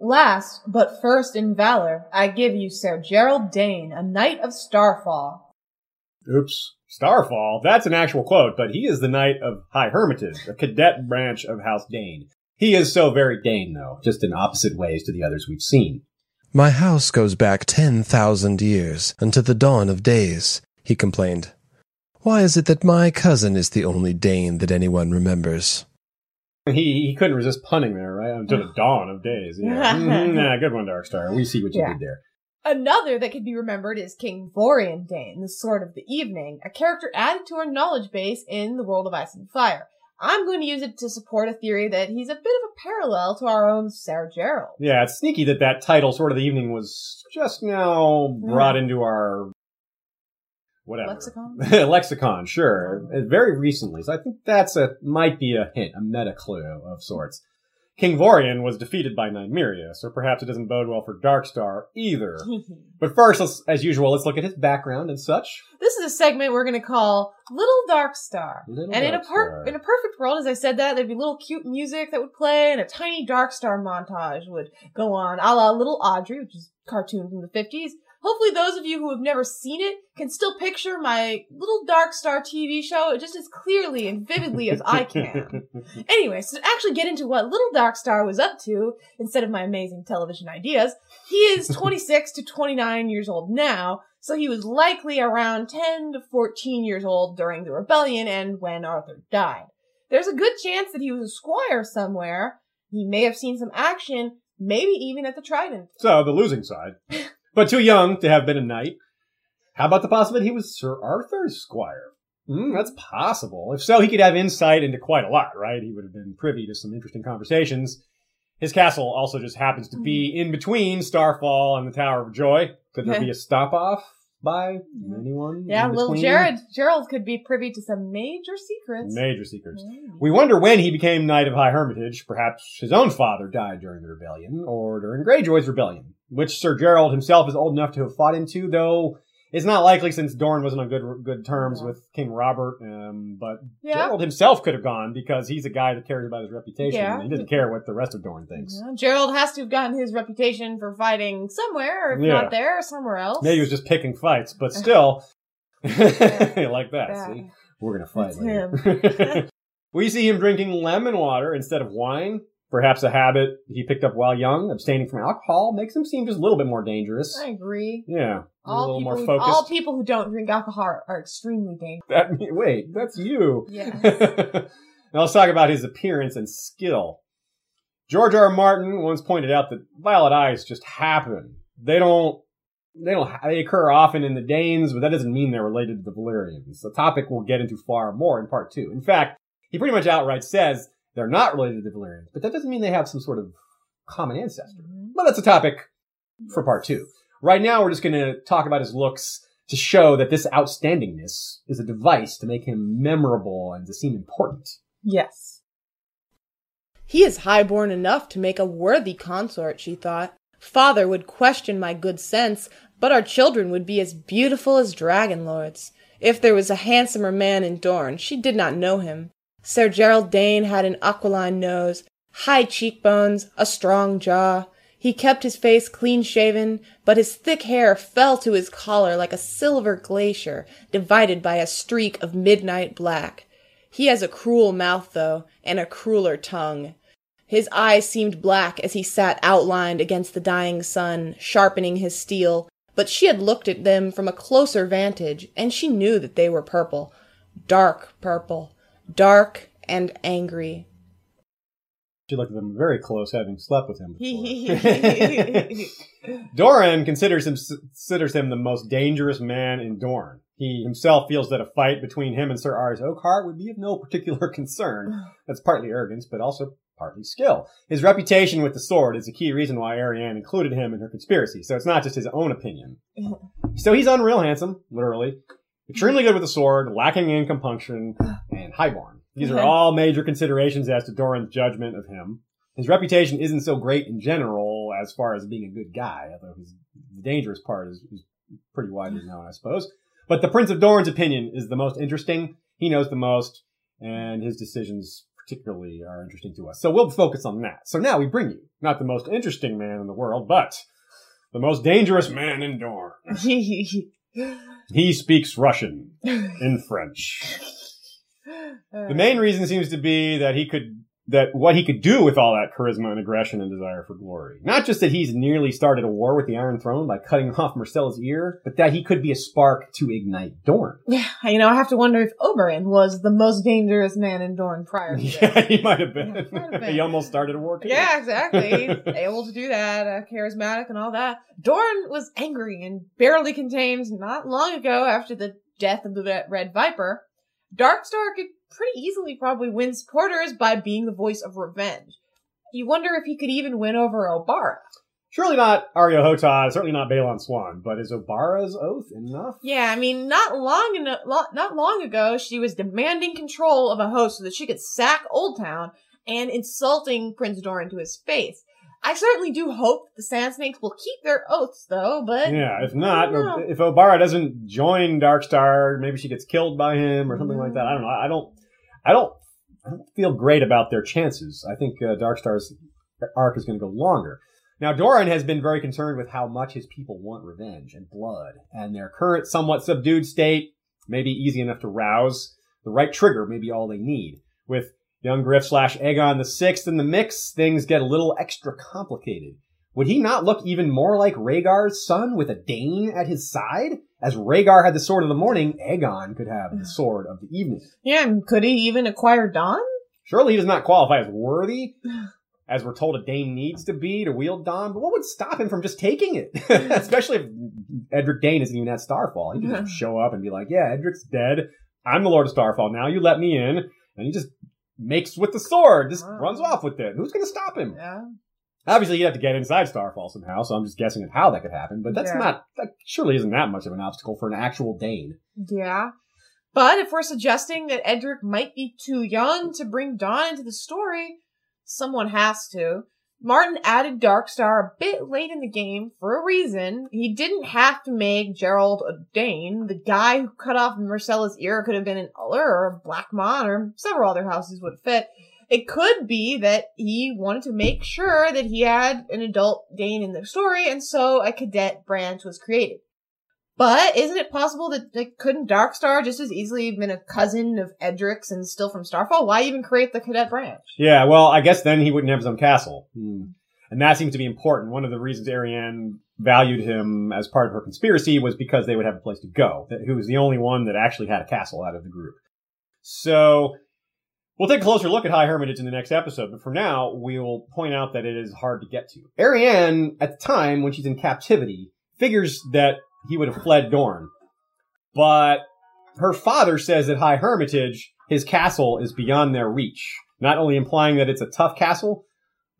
Last, but first in valor, I give you Sir Gerold Dayne, a knight of Starfall. Oops. Starfall, that's an actual quote, but he is the knight of High Hermitage, a cadet branch of House Dayne. He is so very Dayne, though, just in opposite ways to the others we've seen. My house goes back ten thousand years, unto the dawn of days, he complained. Why is it that my cousin is the only Dayne that anyone remembers? He, he couldn't resist punning there, right? Until the dawn of days. Yeah. Mhm, yeah, good one, Darkstar. We see what you Yeah. did there. Another that can be remembered is King Vorian Dayne, the Sword of the Evening, a character added to our knowledge base in the world of Ice and Fire. I'm going to use it to support a theory that he's a bit of a parallel to our own Sir Gerold. Yeah, it's sneaky that that title, Sword of the Evening, was just now brought into our whatever Lexicon? lexicon. Sure, Uh, very recently. So I think that's a might be a hint, a meta clue of sorts. King Vorian was defeated by Nymeria, so perhaps it doesn't bode well for Darkstar either. But first, let's, as usual, let's look at his background and such. this is a segment we're going to call Little Dark Star. Little and in a per- in a perfect world, as I said that, there'd be little cute music that would play, and a tiny Dark Star montage would go on, a la Little Audrey, which is a cartoon from the fifties. Hopefully, those of you who have never seen it can still picture my Little Dark Star TV show just as clearly and vividly as I can. Anyway, so to actually get into what Little Dark Star was up to, instead of my amazing television ideas, he is 26 to 29 years old now, so he was likely around 10 to 14 years old during the rebellion and when Arthur died. There's a good chance that he was a squire somewhere. He may have seen some action, maybe even at the Trident. So, the losing side. But too young to have been a knight. How about the possibility he was Sir Arthur's squire? Hmm, that's possible. If so, he could have insight into quite a lot, right? He would have been privy to some interesting conversations. His castle also just happens to be Mm-hmm. in between Starfall and the Tower of Joy. Could there be a stop off by anyone? Yeah, little? Jared, Gerold could be privy to some major secrets. Major secrets. Mm. We wonder when he became Knight of High Hermitage. Perhaps his own father died during the rebellion, or during Greyjoy's rebellion, which Sir Gerold himself is old enough to have fought into, though it's not likely since Dorne wasn't on good good terms Yeah. with King Robert. Um, but Yeah. Gerold himself could have gone because he's a guy that cares about his reputation. Yeah. and He doesn't care what the rest of Dorne thinks. Yeah, Gerold has to have gotten his reputation for fighting somewhere, or if not there, somewhere else. Maybe he was just picking fights, but still, like that. We're gonna fight That's later. we see him drinking lemon water instead of wine. Perhaps a habit he picked up while young. Abstaining from alcohol makes him seem just a little bit more dangerous. I agree. Yeah, a little people, more who, focused. all people who don't drink alcohol are, are extremely dangerous. That wait, that's you. Yeah. now let's talk about his appearance and skill. George R. R. Martin once pointed out that violet eyes just happen. They don't. They don't. They occur often in the Daynes, but that doesn't mean they're related to the Valyrians. A topic we'll get into far more in part two. In fact, he pretty much outright says they're not related to the Valyrians, but that doesn't mean they have some sort of common ancestor. Mm-hmm. But that's a topic for part two. Right now, we're just going to talk about his looks to show that this outstandingness is a device to make him memorable and to seem important. Yes. He is highborn enough to make a worthy consort, she thought. Father would question my good sense, but our children would be as beautiful as dragon lords. If there was a handsomer man in Dorne, she did not know him. Sir Gerold Dayne had an aquiline nose, high cheekbones, a strong jaw. He kept his face clean shaven, but his thick hair fell to his collar like a silver glacier divided by a streak of midnight black. He has a cruel mouth, though, and a crueler tongue. His eyes seemed black as he sat outlined against the dying sun, sharpening his steel, but she had looked at them from a closer vantage, and she knew that they were purple. Dark purple. Dark and angry. She looked at them very close, having slept with him before. Doran considers him considers him the most dangerous man in Dorne. He himself feels that a fight between him and Sir Arys Oakheart would be of no particular concern. That's partly arrogance, but also partly skill. His reputation with the sword is a key reason why Arianne included him in her conspiracy, so it's not just his own opinion. so he's unreal handsome, literally, extremely good with the sword, lacking in compunction, and highborn. These are all major considerations as to Doran's judgment of him. His reputation isn't so great in general as far as being a good guy, although his, the dangerous part is, is pretty widely known, I suppose. But the Prince of Doran's opinion is the most interesting. He knows the most, and his decisions particularly are interesting to us. So we'll focus on that. So now we bring you not the most interesting man in the world, but the most dangerous man in Dorne. he speaks Russian in French. The main reason seems to be that he could that what he could do with all that charisma and aggression and desire for glory. Not just that he's nearly started a war with the Iron Throne by cutting off Myrcella's ear, but that he could be a spark to ignite Dorne. Yeah, you know, I have to wonder if Oberyn was the most dangerous man in Dorne prior to this. Yeah, he might have been. Have been. he almost started a war. Too. Yeah, exactly. able to do that, uh, charismatic and all that. Dorne was angry and barely contained not long ago after the death of the Red Viper. Darkstar could pretty easily probably win supporters by being the voice of revenge. You wonder if he could even win over Obara. Surely not Areo Hotah, certainly not Balon Swan, but is Obara's oath enough? Yeah, I mean, not long enough, not long ago, she was demanding control of a host so that she could sack Oldtown and insulting Prince Doran to his face. I certainly do hope the Sand Snakes will keep their oaths, though. But yeah, if not, if Obara doesn't join Darkstar, maybe she gets killed by him or something mm. like that. I don't know. I don't. I don't. I don't feel great about their chances. I think uh, Darkstar's arc is going to go longer. Now, Doran has been very concerned with how much his people want revenge and blood, and their current somewhat subdued state may be easy enough to rouse. The right trigger may be all they need. With young Griff slash Aegon the Sixth in the mix, things get a little extra complicated. Would he not look even more like Rhaegar's son with a Dayne at his side? As Rhaegar had the sword of the morning, Aegon could have the sword of the evening. Yeah, and could he even acquire Dawn? Surely he does not qualify as worthy, as we're told a Dayne needs to be to wield Dawn, but what would stop him from just taking it? Especially if Edric Dayne isn't even at Starfall. He can just show up and be like, yeah, Edric's dead. I'm the Lord of Starfall now. You let me in. And he just makes with the sword, just wow. runs off with it. Who's going to stop him? Yeah. Obviously, he'd have to get inside Starfall somehow, so I'm just guessing at how that could happen. But that's yeah. not, that surely isn't that much of an obstacle for an actual Dayne. Yeah. But if we're suggesting that Edric might be too young to bring Dawn into the story, someone has to. Martin added Darkstar a bit late in the game for a reason. He didn't have to make Gerold a Dayne. The guy who cut off Myrcella's ear could have been an Uller or a Blackmont or several other houses would fit. It could be that he wanted to make sure that he had an adult Dayne in the story, and so a cadet branch was created. But isn't it possible that like, couldn't Darkstar just as easily have been a cousin of Edric's and still from Starfall? Why even create the cadet branch? Yeah, well, I guess then he wouldn't have his own castle. Hmm. And that seems to be important. One of the reasons Arianne valued him as part of her conspiracy was because they would have a place to go. That he was the only one that actually had a castle out of the group. So we'll take a closer look at High Hermitage in the next episode, but for now, we'll point out that it is hard to get to. Arianne, at the time when she's in captivity, figures that he would have fled Dorne. But her father says that High Hermitage, his castle, is beyond their reach. Not only implying that it's a tough castle,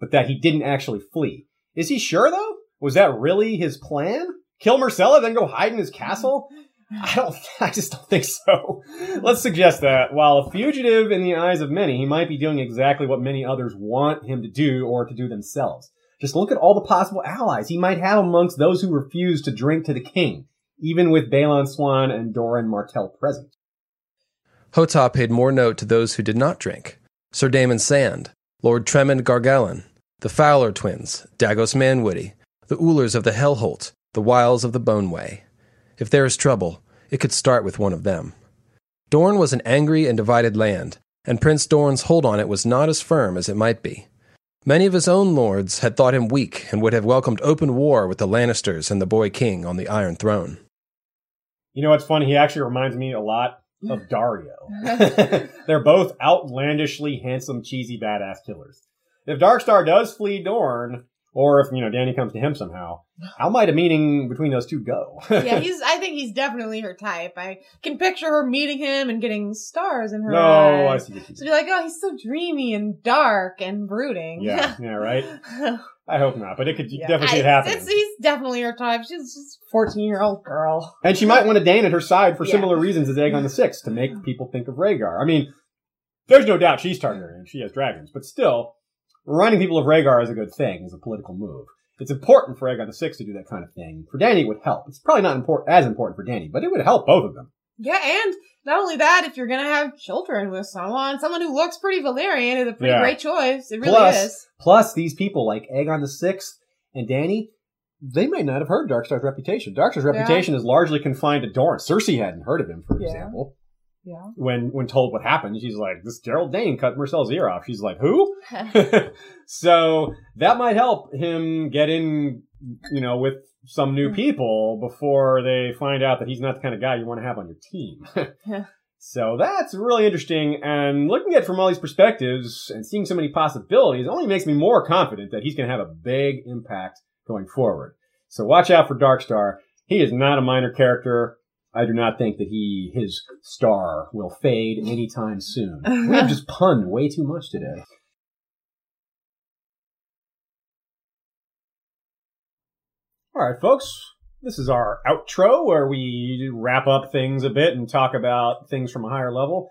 but that he didn't actually flee. Is he sure though? Was that really his plan? Kill Myrcella, then go hide in his castle? I don't, I just don't think so. Let's suggest that while a fugitive in the eyes of many, he might be doing exactly what many others want him to do or to do themselves. Just look at all the possible allies he might have amongst those who refuse to drink to the king, even with Balon Swan and Doran Martell present. Hotah paid more note to those who did not drink. Sir Damon Sand, Lord Tremond Gargalen, the Fowler twins, Dagos Manwoody, the Ullers of the Hellholt, the Wyls of the Boneway. If there is trouble, it could start with one of them. Dorne was an angry and divided land, and Prince Dorne's hold on it was not as firm as it might be. Many of his own lords had thought him weak and would have welcomed open war with the Lannisters and the boy king on the Iron Throne. You know what's funny? He actually reminds me a lot of Daario. They're both outlandishly handsome, cheesy, badass killers. If Darkstar does flee Dorne, or if, you know, Dany comes to him somehow, how might a meeting between those two go? yeah, he's. I think he's definitely her type. I can picture her meeting him and getting stars in her eyes. no, I see what you To mean. be like, oh, he's so dreamy and dark and brooding. Yeah, yeah, right? I hope not, but it could Yeah, definitely see I- it happening. It's, he's definitely her type. She's just fourteen year old girl. And she might want a Dayne at her side for Yeah. similar reasons as Aegon the Sixth to make people think of Rhaegar. I mean, there's no doubt she's Targaryen. She has dragons, but still, reminding people of Rhaegar is a good thing. Is a political move. It's important for Aegon VI to do that kind of thing. For Dany, it would help. It's probably not important as important for Dany, but it would help both of them. Yeah, and not only that, if you're gonna have children with someone, someone who looks pretty Valyrian is a pretty Yeah. great choice. It really plus, is. plus these people like Aegon VI and Dany. They may not have heard Darkstar's reputation. Darkstar's Yeah. reputation is largely confined to Dorne. Cersei hadn't heard of him, for Yeah. example. Yeah. when when told what happened, she's like, "This Gerold Dayne cut Marcel's ear off." She's like, "Who?" so that might help him get in, you know, with some new mm. people before they find out that he's not the kind of guy you want to have on your team. Yeah. so that's really interesting. And looking at it from all these perspectives and seeing so many possibilities only makes me more confident that he's going to have a big impact going forward. So watch out for Darkstar. He is not a minor character. I do not think that he his star will fade anytime soon. We have just punned way too much today. All right, folks. This is our outro where we wrap up things a bit and talk about things from a higher level.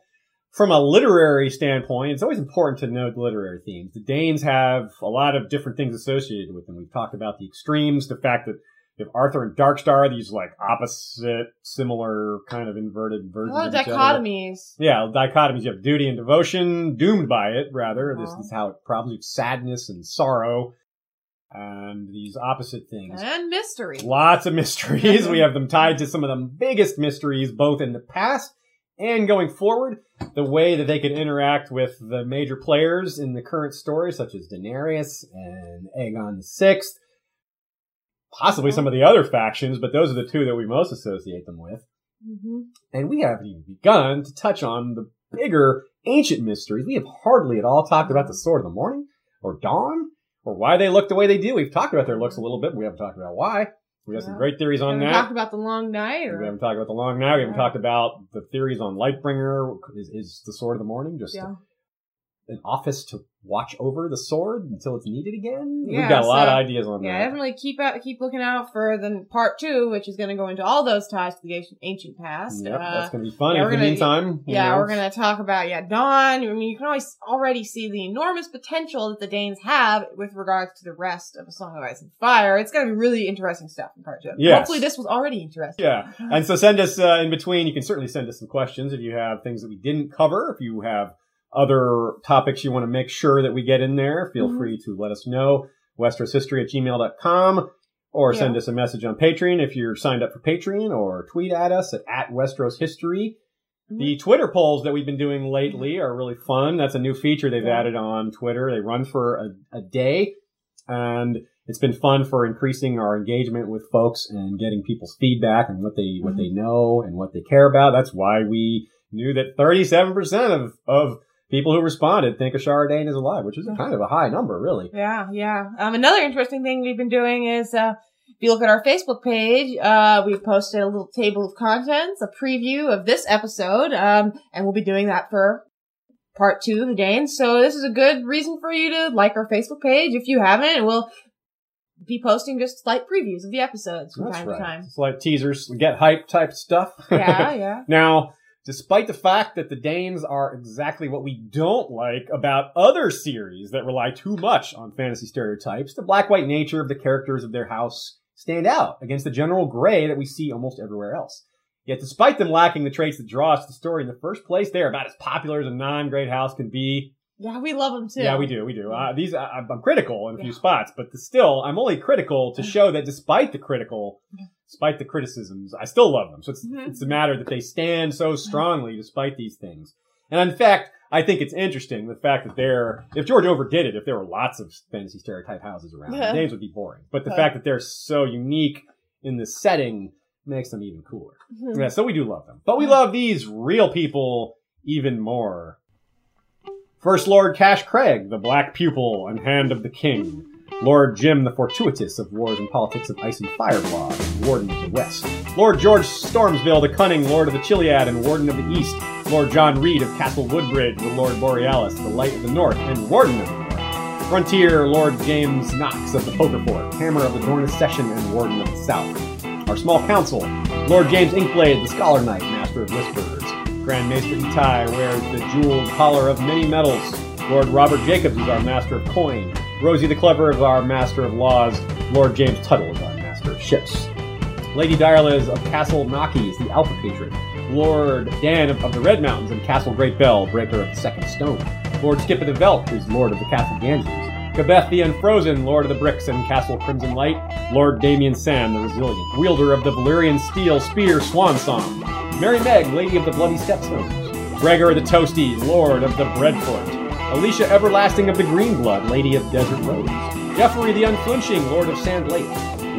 From a literary standpoint, it's always important to note the literary themes. The Daynes have a lot of different things associated with them. We've talked about the extremes, the fact that you have Arthur and Darkstar, these like opposite, similar kind of inverted A versions lot of of each other. dichotomies. Yeah, dichotomies. You have duty and devotion, doomed by it, rather. This Uh-huh. is how it probably sadness and sorrow, and these opposite things. And mystery. Lots of mysteries. we have them tied to some of the biggest mysteries, both in the past and going forward. The way that they can interact with the major players in the current story, such as Daenerys and Aegon the Sixth, possibly some of the other factions, but those are the two that we most associate them with. hmm And we haven't even begun to touch on the bigger ancient mysteries. We have hardly at all talked about the Sword of the Morning or Dawn or why they look the way they do. We've talked about their looks a little bit, but we haven't talked about why. We have some great theories on we that. talked about the long night, or We haven't talked about the long night. We haven't Yeah. talked about the theories on Lightbringer. Is, is the Sword of the Morning just yeah. An office to watch over the sword until it's needed again? We've got a lot of ideas on Yeah, that. Yeah, definitely keep out, keep looking out for the part two, which is going to go into all those ties to the ancient, past. Yep, Uh, that's going to be fun. yeah, in the meantime, you yeah, know, we're going to talk about yeah Dawn. I mean, you can always already see the enormous potential that the Daynes have with regards to the rest of A Song of Ice and Fire. It's going to be really interesting stuff in part two. Yes. Hopefully, this was already interesting. Yeah. And so send us uh, in between. You can certainly send us some questions if you have things that we didn't cover. If you have other topics you want to make sure that we get in there, feel Mhm. free to let us know. WestrosHistory at gmail.com or Yeah. send us a message on Patreon if you're signed up for Patreon or tweet at us at, at Westeros History. Mhm. The Twitter polls that we've been doing lately are really fun. That's a new feature they've Yeah. added on Twitter. They run for a, a day and it's been fun for increasing our engagement with folks and getting people's feedback and what they what they know and what they care about. That's why we knew that 37% of of people who responded think Ashara Dayne is alive, which is a kind of a high number, really. Yeah, yeah. Um, another interesting thing we've been doing is, uh, if you look at our Facebook page, uh, we've posted a little table of contents, a preview of this episode, um, and we'll be doing that for part two of the Daynes. So this is a good reason for you to like our Facebook page if you haven't, we'll be posting just slight previews of the episodes from That's time right. to time. It's like teasers, get hype type stuff. Yeah, yeah. Now, despite the fact that the Daynes are exactly what we don't like about other series that rely too much on fantasy stereotypes, the black white nature of the characters of their house stand out against the general gray that we see almost everywhere else. Yet, despite them lacking the traits that draw us to the story in the first place, they are about as popular as a non-great house can be. Yeah, we love them too. Yeah, we do, we do. Uh, these, I, I'm critical in a few spots, but still, I'm only critical to show that despite the critical despite the criticisms, I still love them. So it's, Mhm. it's a matter that they stand so strongly despite these things. And in fact, I think it's interesting the fact that they're, if George overdid it, if there were lots of fantasy stereotype houses around, the Yeah. names would be boring. But the Yeah. fact that they're so unique in the setting makes them even cooler. Mhm. Yeah, so we do love them. But we love these real people even more. First Lord Cash Craig, the black pupil and hand of the king. Lord Jim the Fortuitous of Wars and Politics of Ice and Fire blog, Warden of the West. Lord George Stormsville, the cunning Lord of the Chiliad and Warden of the East. Lord John Reed of Castle Woodbridge, the Lord Borealis, the Light of the North, and Warden of the North. Frontier Lord James Knox of the Poker Fort, Hammer of the Dornus Session, and Warden of the South. Our small council, Lord James Inkblade, the Scholar Knight, Master of Whisperers. Grand Maester Itai wears the jeweled collar of many metals. Lord Robert Jacobs is our Master of Coin. Rosie the Clever is our Master of Laws. Lord James Tuttle is our Master of Ships. Lady Direliz of Castle Naki is the Alpha Patron. Lord Dan of, the Red Mountains and Castle Great Bell, Breaker of the Second Stone. Lord Skip of the Veldt is Lord of the Castle Ganges. Gabeth the Unfrozen, Lord of the Bricks and Castle Crimson Light. Lord Damien Sand, the Resilient, wielder of the Valyrian Steel Spear Swan Song. Mary Meg, Lady of the Bloody Stepstones. Gregor the Toasty, Lord of the Breadfort. Alicia Everlasting of the Green Blood, Lady of Desert Rose. Jeffrey the Unflinching, Lord of Sand Lake.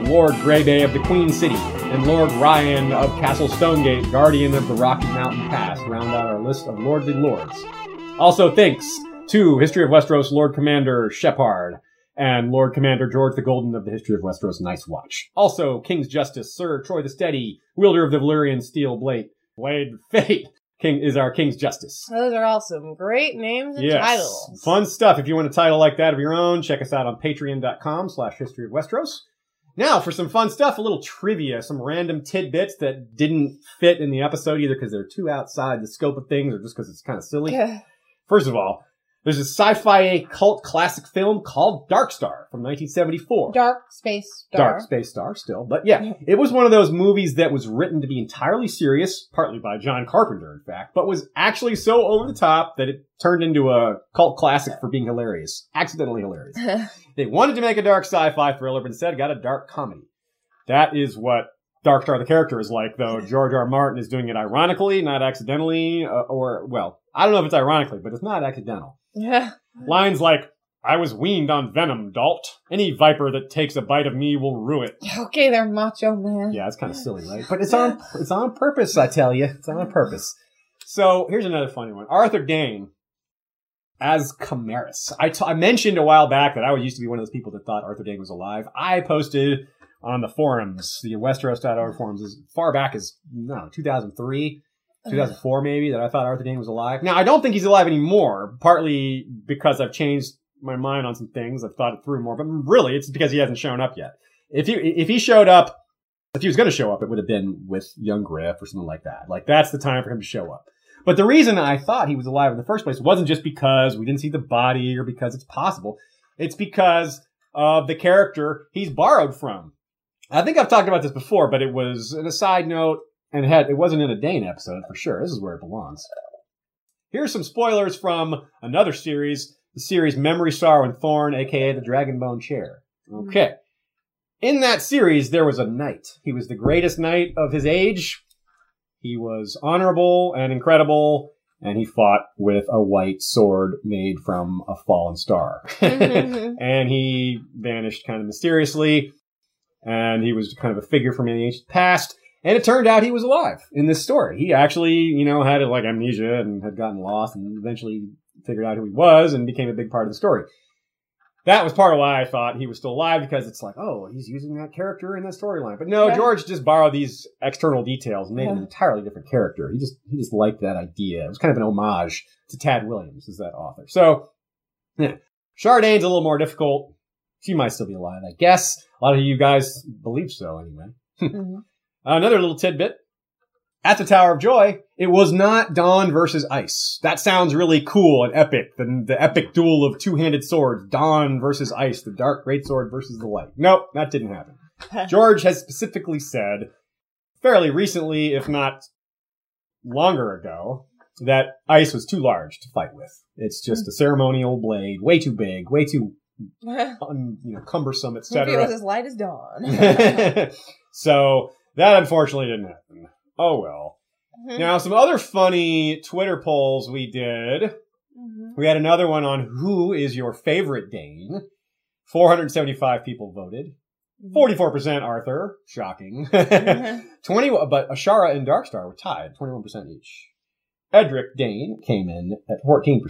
Lord Greybay of the Queen City, and Lord Ryan of Castle Stonegate, Guardian of the Rocky Mountain Pass, round out our list of lordly lords. Also, thanks to History of Westeros Lord Commander Shepard and Lord Commander George the Golden of the History of Westeros Night's Watch. Also, King's Justice Sir Troy the Steady, wielder of the Valyrian Steel Blade. Blade Fate King is our King's Justice. Those are all some great names and Yes. titles. Fun stuff. If you want a title like that of your own, check us out on patreon.com slash history of Westeros. Now for some fun stuff, a little trivia, some random tidbits that didn't fit in the episode either because they're too outside the scope of things or just because it's kind of silly. First of all, there's a sci-fi cult classic film called Dark Star from 1974. Dark Space Star. Dark Space Star still. But yeah, it was one of those movies that was written to be entirely serious, partly by John Carpenter, in fact, but was actually so over the top that it turned into a cult classic for being hilarious. Accidentally hilarious. They wanted to make a dark sci-fi thriller, but instead got a dark comedy. That is what Dark Star the character is like, though George R. R. Martin is doing it ironically, not accidentally, uh, or, well, I don't know if it's ironically, but it's not accidental. Yeah. Lines like, I was weaned on venom, Dalt. Any viper that takes a bite of me will rue it. Okay, they're macho man. Yeah, it's kind of silly, right? But it's on it's on purpose, I tell you. It's on purpose. So here's another funny one. Arthur Dayne as Camaris. I mentioned a while back that I used to be one of those people that thought Arthur Dayne was alive. I posted on the forums, the Westeros.org forums, as far back as no 2003. 2004 maybe that I thought Arthur Dayne was alive. Now I don't think he's alive anymore, partly because I've changed my mind on some things. I've thought it through more, but really it's because he hasn't shown up yet. If he if he showed up, if he was going to show up, it would have been with young Griff or something like that. Like that's the time for him to show up. But the reason I thought he was alive in the first place wasn't just because we didn't see the body or because it's possible. It's because of the character he's borrowed from. I think I've talked about this before, but it was an aside note and it had it wasn't in a Dayne episode for sure. This is where it belongs. Here's some spoilers from another series, the series Memory, Sorrow, and Thorn, aka the Dragonbone Chair. Okay. In that series, there was a knight. He was the greatest knight of his age. He was honorable and incredible, and he fought with a white sword made from a fallen star. Mhm. and he vanished kind of mysteriously, and he was kind of a figure from the ancient past. And it turned out he was alive in this story. He actually, you know, had like amnesia and had gotten lost and eventually figured out who he was and became a big part of the story. That was part of why I thought he was still alive because it's like, oh, he's using that character in that storyline. But no, Yeah. George just borrowed these external details and made an entirely different character. He just he just liked that idea. It was kind of an homage to Tad Williams as that author. So, yeah. Chardane's a little more difficult. She might still be alive, I guess. A lot of you guys believe so, anyway. Mhm. Uh, another little tidbit. At the Tower of Joy, it was not Dawn versus Ice. That sounds really cool and epic. The, the epic duel of two-handed swords. Dawn versus Ice. The dark greatsword versus the light. Nope, that didn't happen. George has specifically said, fairly recently, if not longer ago, that Ice was too large to fight with. It's just a ceremonial blade, way too big, way too un, you know, cumbersome, Maybe it was as light as dawn. so That unfortunately didn't happen. Oh well. Mhm. Now, some other funny Twitter polls we did. Mhm. We had another one on who is your favorite Dayne. 475 people voted. 44% Arthur. Shocking. Mhm. 20, but Ashara and Darkstar were tied, 21% each. Edric Dayne came in at 14%.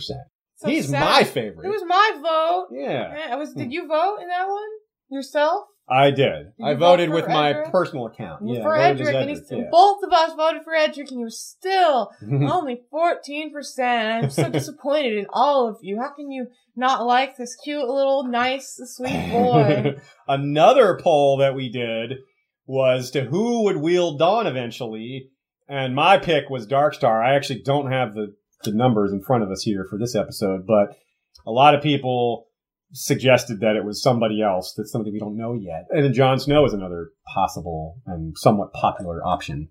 So He's sad. my favorite. It was my vote. yeah, Eh, Was did you vote in that one yourself? I did. I vote voted for with my Edric? personal account. Yeah, for I voted as Edric, and he's, yeah. both of us voted for Edric, and he was still only fourteen percent. I'm so disappointed in all of you. How can you not like this cute little nice sweet boy? Another poll that we did was to who would wield Dawn eventually, and my pick was Darkstar. I actually don't have the, the numbers in front of us here for this episode, but a lot of people suggested that it was somebody else, that's somebody we don't know yet. And then Jon Snow is another possible and somewhat popular option.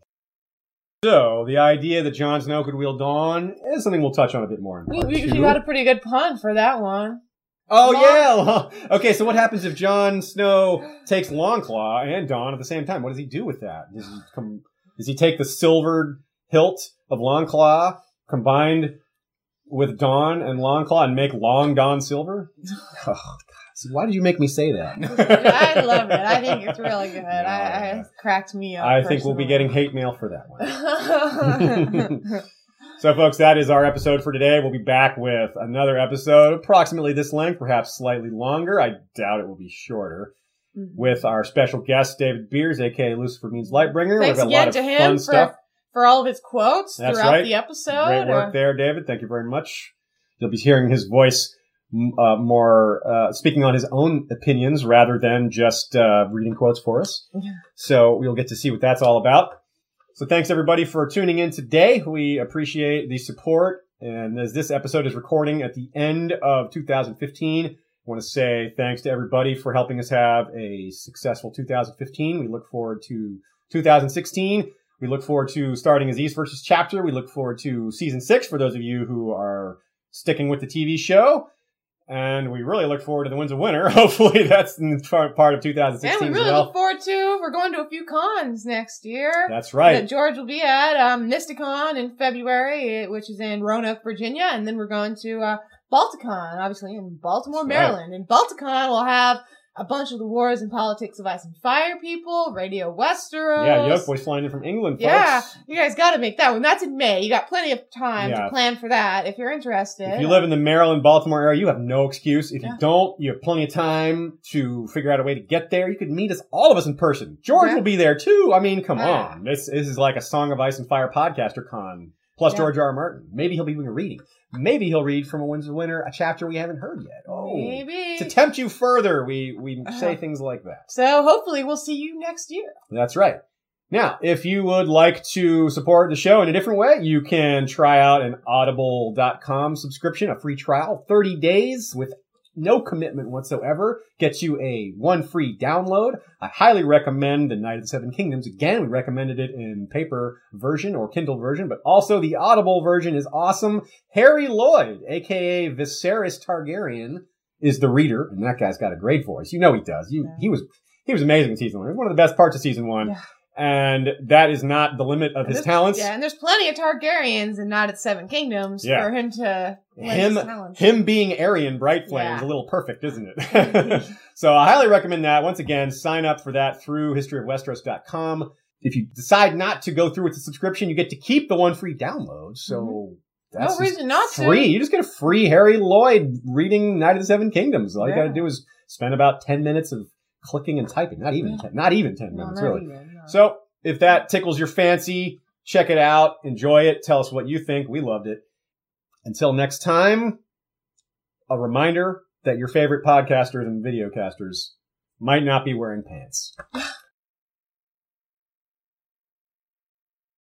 So, the idea that Jon Snow could wield Dawn is something we'll touch on a bit more in you, part you- two. you got a pretty good pun for that one. Oh Long- yeah. Okay, so what happens if Jon Snow takes Longclaw and Dawn at the same time? What does he do with that? Does he come? Does he take the silvered hilt of Longclaw combined with Dawn and Longclaw and make Long Dawn silver? Oh, God. See, why did you make me say that? I love it. I think it's really good. I, I it cracked me up. I think we'll be getting hate mail for that one. So, folks, that is our episode for today. We'll be back with another episode, approximately this length, perhaps slightly longer. I doubt it will be shorter. Mm-hmm. With our special guest, David Beers, aka Lucifer Means Lightbringer. Thanks We've got a lot of to fun for, stuff. For all of his quotes That's throughout right. the episode. Great work Uh, there, David. Thank you very much. You'll be hearing his voice uh, more uh, speaking on his own opinions rather than just uh, reading quotes for us. Yeah. So we'll get to see what that's all about. So thanks everybody for tuning in today. We appreciate the support. And as this episode is recording at the end of 2015, I want to say thanks to everybody for helping us have a successful 2015. We look forward to 2016. We look forward to starting Aziz versus chapter. We look forward to season six for those of you who are sticking with the TV show. And we really look forward to the Winds of Winter. Hopefully that's in part part of 2016 and we as really well. look forward to, we're going to a few cons next year. That's right. That George will be at um, Mysticon in February, eh, which is in Roanoke, Virginia, and then we're going to uh, Balticon, obviously in Baltimore, That's right. Maryland. And Balticon will have a bunch of the Wars and Politics of Ice and Fire people, Radio Westeros. Yeah, Yoke Boy's flying in from England, folks. Yeah, you guys got to make that one. That's in May. You got plenty of time Yeah. to plan for that if you're interested. If you live in the Maryland, Baltimore area, you have no excuse. If Yeah. you don't, you have plenty of time to figure out a way to get there. You could meet us, all of us in person. George Yeah. will be there too. I mean, come on. This, this is like a Song of Ice and Fire podcaster con. Plus. George R. R. Martin. Maybe he'll be doing a reading. Maybe he'll read from a Winds of Winter, a chapter we haven't heard yet. Oh. Maybe. To tempt you further, we, we say Uh-huh. things like that. so hopefully we'll see you next year. That's right. Now, if you would like to support the show in a different way, you can try out an audible.com subscription, a free trial, 30 days with no commitment whatsoever, gets you a one free download. I highly recommend the Knight of the Seven Kingdoms. Again, we recommended it in paper version or Kindle version, but also the Audible version is awesome. Harry Lloyd, aka Viserys Targaryen, is the reader, and that guy's got a great voice. You know he does. You, he was he was amazing in season one. It was one of the best parts of season one. Yeah. And that is not the limit of And his talents. Yeah, and there's plenty of Targaryens and not at Seven Kingdoms Yeah. for him to him his talents. him being Aerion Brightflame is a little perfect, isn't it? so I highly recommend that. Once again, sign up for that through historyofwesteros.com. If you decide not to go through with the subscription, you get to keep the one free download. So that's Mm-hmm. no reason not to. free. You just get a free Harry Lloyd reading Knight of the Seven Kingdoms. All you got to do is spend about ten minutes of clicking and typing. Not even ten, not even ten No, minutes, really. even. So if that tickles your fancy, check it out, enjoy it, tell us what you think. We loved it. Until next time, a reminder that your favorite podcasters and videocasters might not be wearing pants.